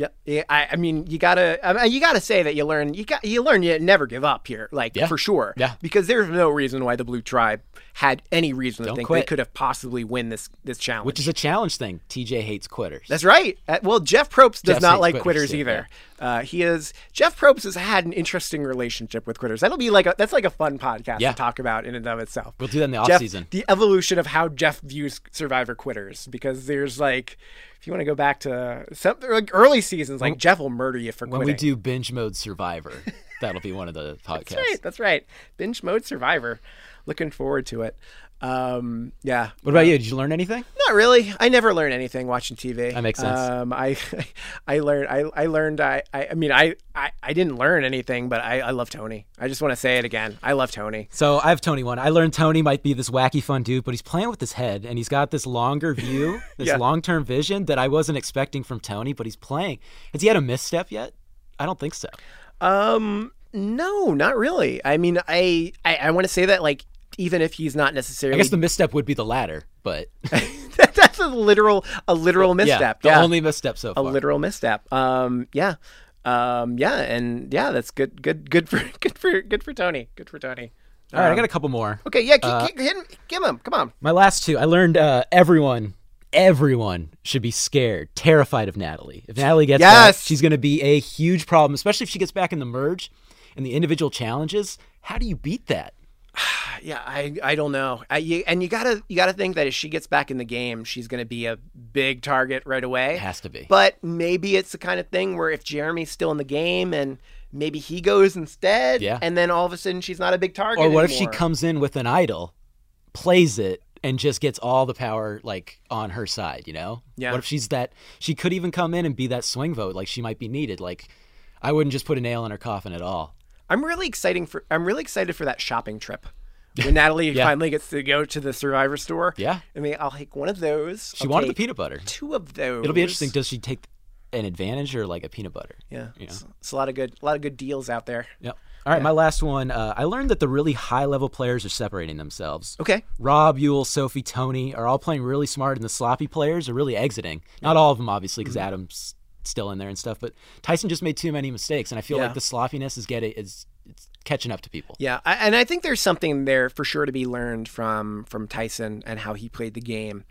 Yep. Yeah, I, I mean, you gotta, I mean, you gotta say that you learn, you got, you learn, you never give up here, like Yeah. for sure. Yeah. Because there's no reason why the Blue Tribe had any reason to Don't think they could have possibly win this this challenge. Which is a challenge thing. TJ hates quitters. That's right. Uh, well, Jeff Probst does Jeff not like quitters, quitters, either. Uh, he is Jeff Probst has had an interesting relationship with quitters. That'll be like a, that's like a fun podcast Yeah. to talk about in and of itself. We'll do that in the off Jeff- season. The evolution of how Jeff views Survivor quitters because there's like if you want to go back to some like early seasons, like When- Jeff will murder you for When quitting. we do binge mode Survivor, that'll be one of the <laughs> podcasts. That's right. That's right. Binge mode Survivor. Looking forward to it. Um, yeah. What about you? Did you learn anything? Not really. I never learn anything watching TV. That makes sense. Um, I, <laughs> I learned. I, I learned. I, I, I mean, I, I, I didn't learn anything, but I, I love Tony. I just want to say it again. I love Tony. So I have Tony one. I learned Tony might be this wacky fun dude, but he's playing with his head and he's got this longer view, <laughs> this Yeah. long term vision that I wasn't expecting from Tony, but he's playing. Has he had a misstep yet? I don't think so. Um, No, not really. I mean, I I, I want to say that like even if he's not necessarily, I guess the misstep would be the latter, but <laughs> that's a literal a literal misstep. Yeah, the yeah. only misstep so far. A literal misstep. Um, yeah, um, yeah, and yeah, that's good. Good. Good for <laughs> good for good for Tony. Good for Tony. All right, I Um, got a couple more. Okay, yeah, Uh, hit, give him. Come on. My last two, I learned uh, everyone, everyone should be scared, terrified of Natalie. If Natalie gets Yes! back, she's going to be a huge problem, especially if she gets back in the merge and the individual challenges. How do you beat that? <sighs> Yeah, I I don't know. I, you, and you gotta you gotta think that if she gets back in the game, she's gonna be a big target right away. It has to be. But maybe it's the kind of thing where if Jeremy's still in the game and maybe he goes instead, Yeah. and then all of a sudden she's not a big target. Or what if she comes in with an idol, plays it, and just gets all the power like on her side? You know? Yeah. What if she's that? She could even come in and be that swing vote. Like she might be needed. Like I wouldn't just put a nail in her coffin at all. I'm really exciting for I'm really excited for that shopping trip. When Natalie Yeah. finally gets to go to the Survivor store. Yeah. I mean, I'll take one of those. She I'll wanted the peanut butter. Two of those. It'll be interesting. Does she take an advantage or like a peanut butter? Yeah. You know? It's, it's a lot of good a lot of good deals out there. Yep. All right, my last one. Uh, I learned that the really high level players are separating themselves. Okay. Rob, Yul, Sophie, Tony are all playing really smart, and the sloppy players are really exiting. Not all of them, obviously, because Mm-hmm. Adam's still in there and stuff. But Tyson just made too many mistakes, and I feel Yeah. like the sloppiness is getting is it's catching up to people. Yeah, I, and I think there's something there for sure to be learned from from Tyson and how he played the game.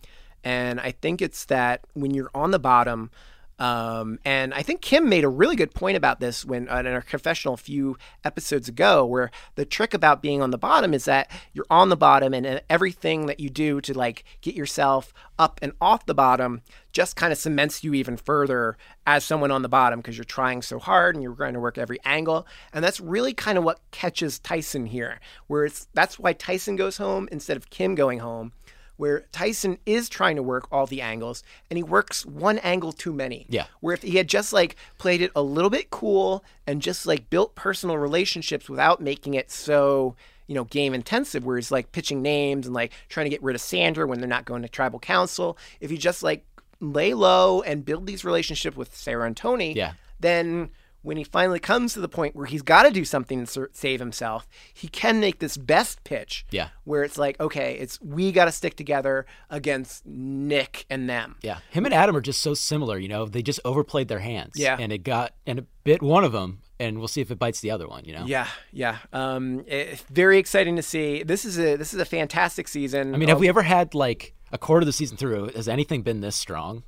And I think it's that when you're on the bottom, um, and I think Kim made a really good point about this when uh, in our confessional a few episodes ago, where the trick about being on the bottom is that you're on the bottom, and uh, everything that you do to like get yourself up and off the bottom just kind of cements you even further as someone on the bottom because you're trying so hard and you're going to work every angle. And that's really kind of what catches Tyson here, where it's that's why Tyson goes home instead of Kim going home where Tyson is trying to work all the angles and he works one angle too many. Yeah. Where if he had just like played it a little bit cool and just like built personal relationships without making it so, you know, game intensive, where he's like pitching names and like trying to get rid of Sandra when they're not going to tribal council. If you just like lay low and build these relationships with Sarah and Tony, Yeah. then when he finally comes to the point where he's got to do something to save himself, he can make this best pitch Yeah. where it's like, okay, it's we got to stick together against Nick and them. Yeah, him and Adam are just so similar. You know, they just overplayed their hands. Yeah. and it got and it bit one of them, and we'll see if it bites the other one. You know. Yeah, yeah. Um, it, very exciting to see. This is a this is a fantastic season. I mean, have we ever had like a quarter of the season through? Has anything been this strong?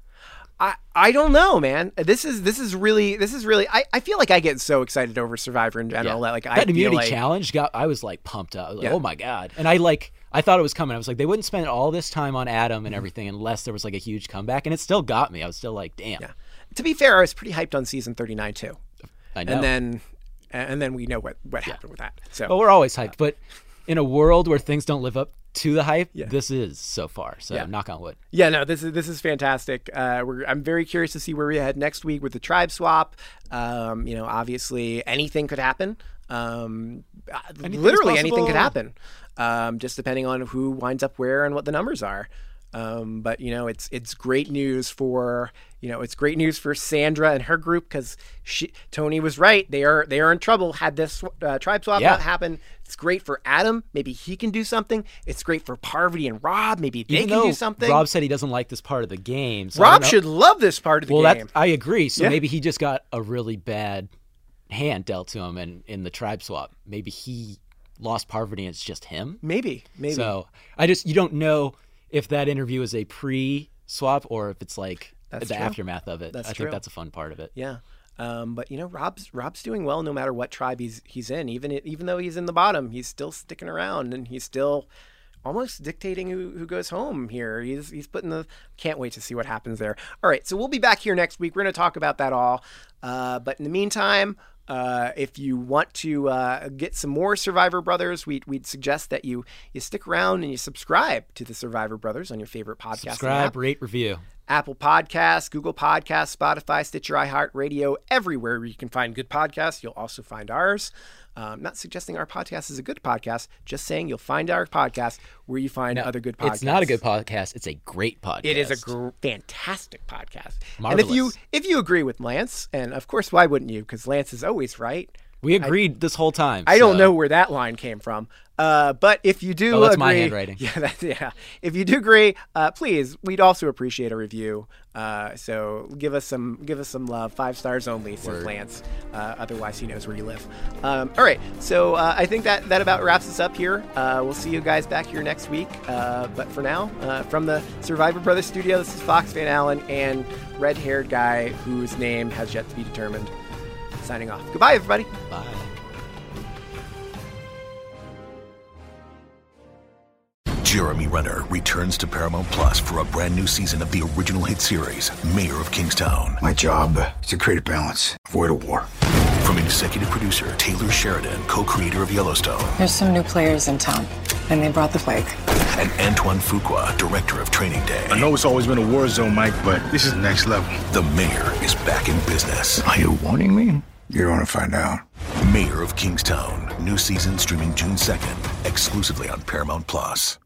I, I don't know, man. This is this is really this is really. I, I feel like I get so excited over Survivor in general. That like I that feel immunity like, challenge got. I was like pumped up. Like, Yeah. Oh my god! And I like. I thought it was coming. I was like, they wouldn't spend all this time on Adam and mm-hmm. everything unless there was like a huge comeback, and it still got me. I was still like, damn. Yeah. To be fair, I was pretty hyped on season thirty nine too. I know. And then and then we know what what happened with that. So But we're always hyped. But in a world where things don't live up to the hype, Yeah. this is so far. So Yeah. knock on wood. Yeah, no, this is this is fantastic. Uh, we're, I'm very curious to see where we head next week with the tribe swap. Um, you know, obviously anything could happen. Um, uh, literally anything could happen, um, just depending on who winds up where and what the numbers are. Um, but you know, it's it's great news for you know it's great news for Sandra and her group because she Tony was right. They are they are in trouble. Had this uh, tribe swap Yeah. happen, it's great for Adam. Maybe he can do something. It's great for Parvati and Rob. Maybe they Even can do something. Rob said he doesn't like this part of the game. So Rob should love this part of the well, game. I agree. So Yeah. maybe he just got a really bad hand dealt to him in, in the tribe swap. Maybe he lost Parvati and it's just him. Maybe, maybe. So I just you don't know if that interview is a pre swap or if it's like That's the true. aftermath of it. That's I true. think that's a fun part of it. Yeah. Um, but you know, Rob's Rob's doing well no matter what tribe he's he's in. Even even though he's in the bottom, he's still sticking around and he's still almost dictating who, who goes home here. He's he's putting the can't wait to see what happens there. All right, so we'll be back here next week. We're going to talk about that all. Uh, but in the meantime, uh, if you want to uh, get some more Survivor Brothers, we'd, we'd suggest that you you stick around and you subscribe to the Survivor Brothers on your favorite podcast. Subscribe, rate, review. Apple Podcasts, Google Podcasts, Spotify, Stitcher, iHeartRadio, everywhere where you can find good podcasts. You'll also find ours. Um, not suggesting our podcast is a good podcast, just saying you'll find our podcast where you find other good podcasts. It's not a good podcast. It's a great podcast. It is a gr- fantastic podcast. And if you if you agree with Lance, and of course, why wouldn't you? Because Lance is always right. We agreed I, this whole time. I so. don't know where that line came from. Uh, but if you do oh, that's agree, my handwriting. <laughs> Yeah, that's, yeah. If you do agree, uh, please, we'd also appreciate a review. Uh, so give us some, give us some love. Five stars only, says Lance. Uh, otherwise, he knows where you live. Um, all right. So uh, I think that that about wraps us up here. Uh, we'll see you guys back here next week. but for now, from the Survivor Brothers studio, this is Fox Van Allen and red-haired guy whose name has yet to be determined. Signing off. Goodbye, everybody. Bye. Jeremy Renner returns to Paramount Plus for a brand new season of the original hit series, Mayor of Kingstown. My job is to create a balance, avoid a war. From executive producer Taylor Sheridan, co creator of Yellowstone. There's some new players in town, and they brought the plague. And Antoine Fuqua, director of Training Day. I know it's always been a war zone, Mike, but this is next level. The mayor is back in business. Are you warning me? You want to find out. Mayor of Kingstown. New season streaming June 2nd, exclusively on Paramount Plus.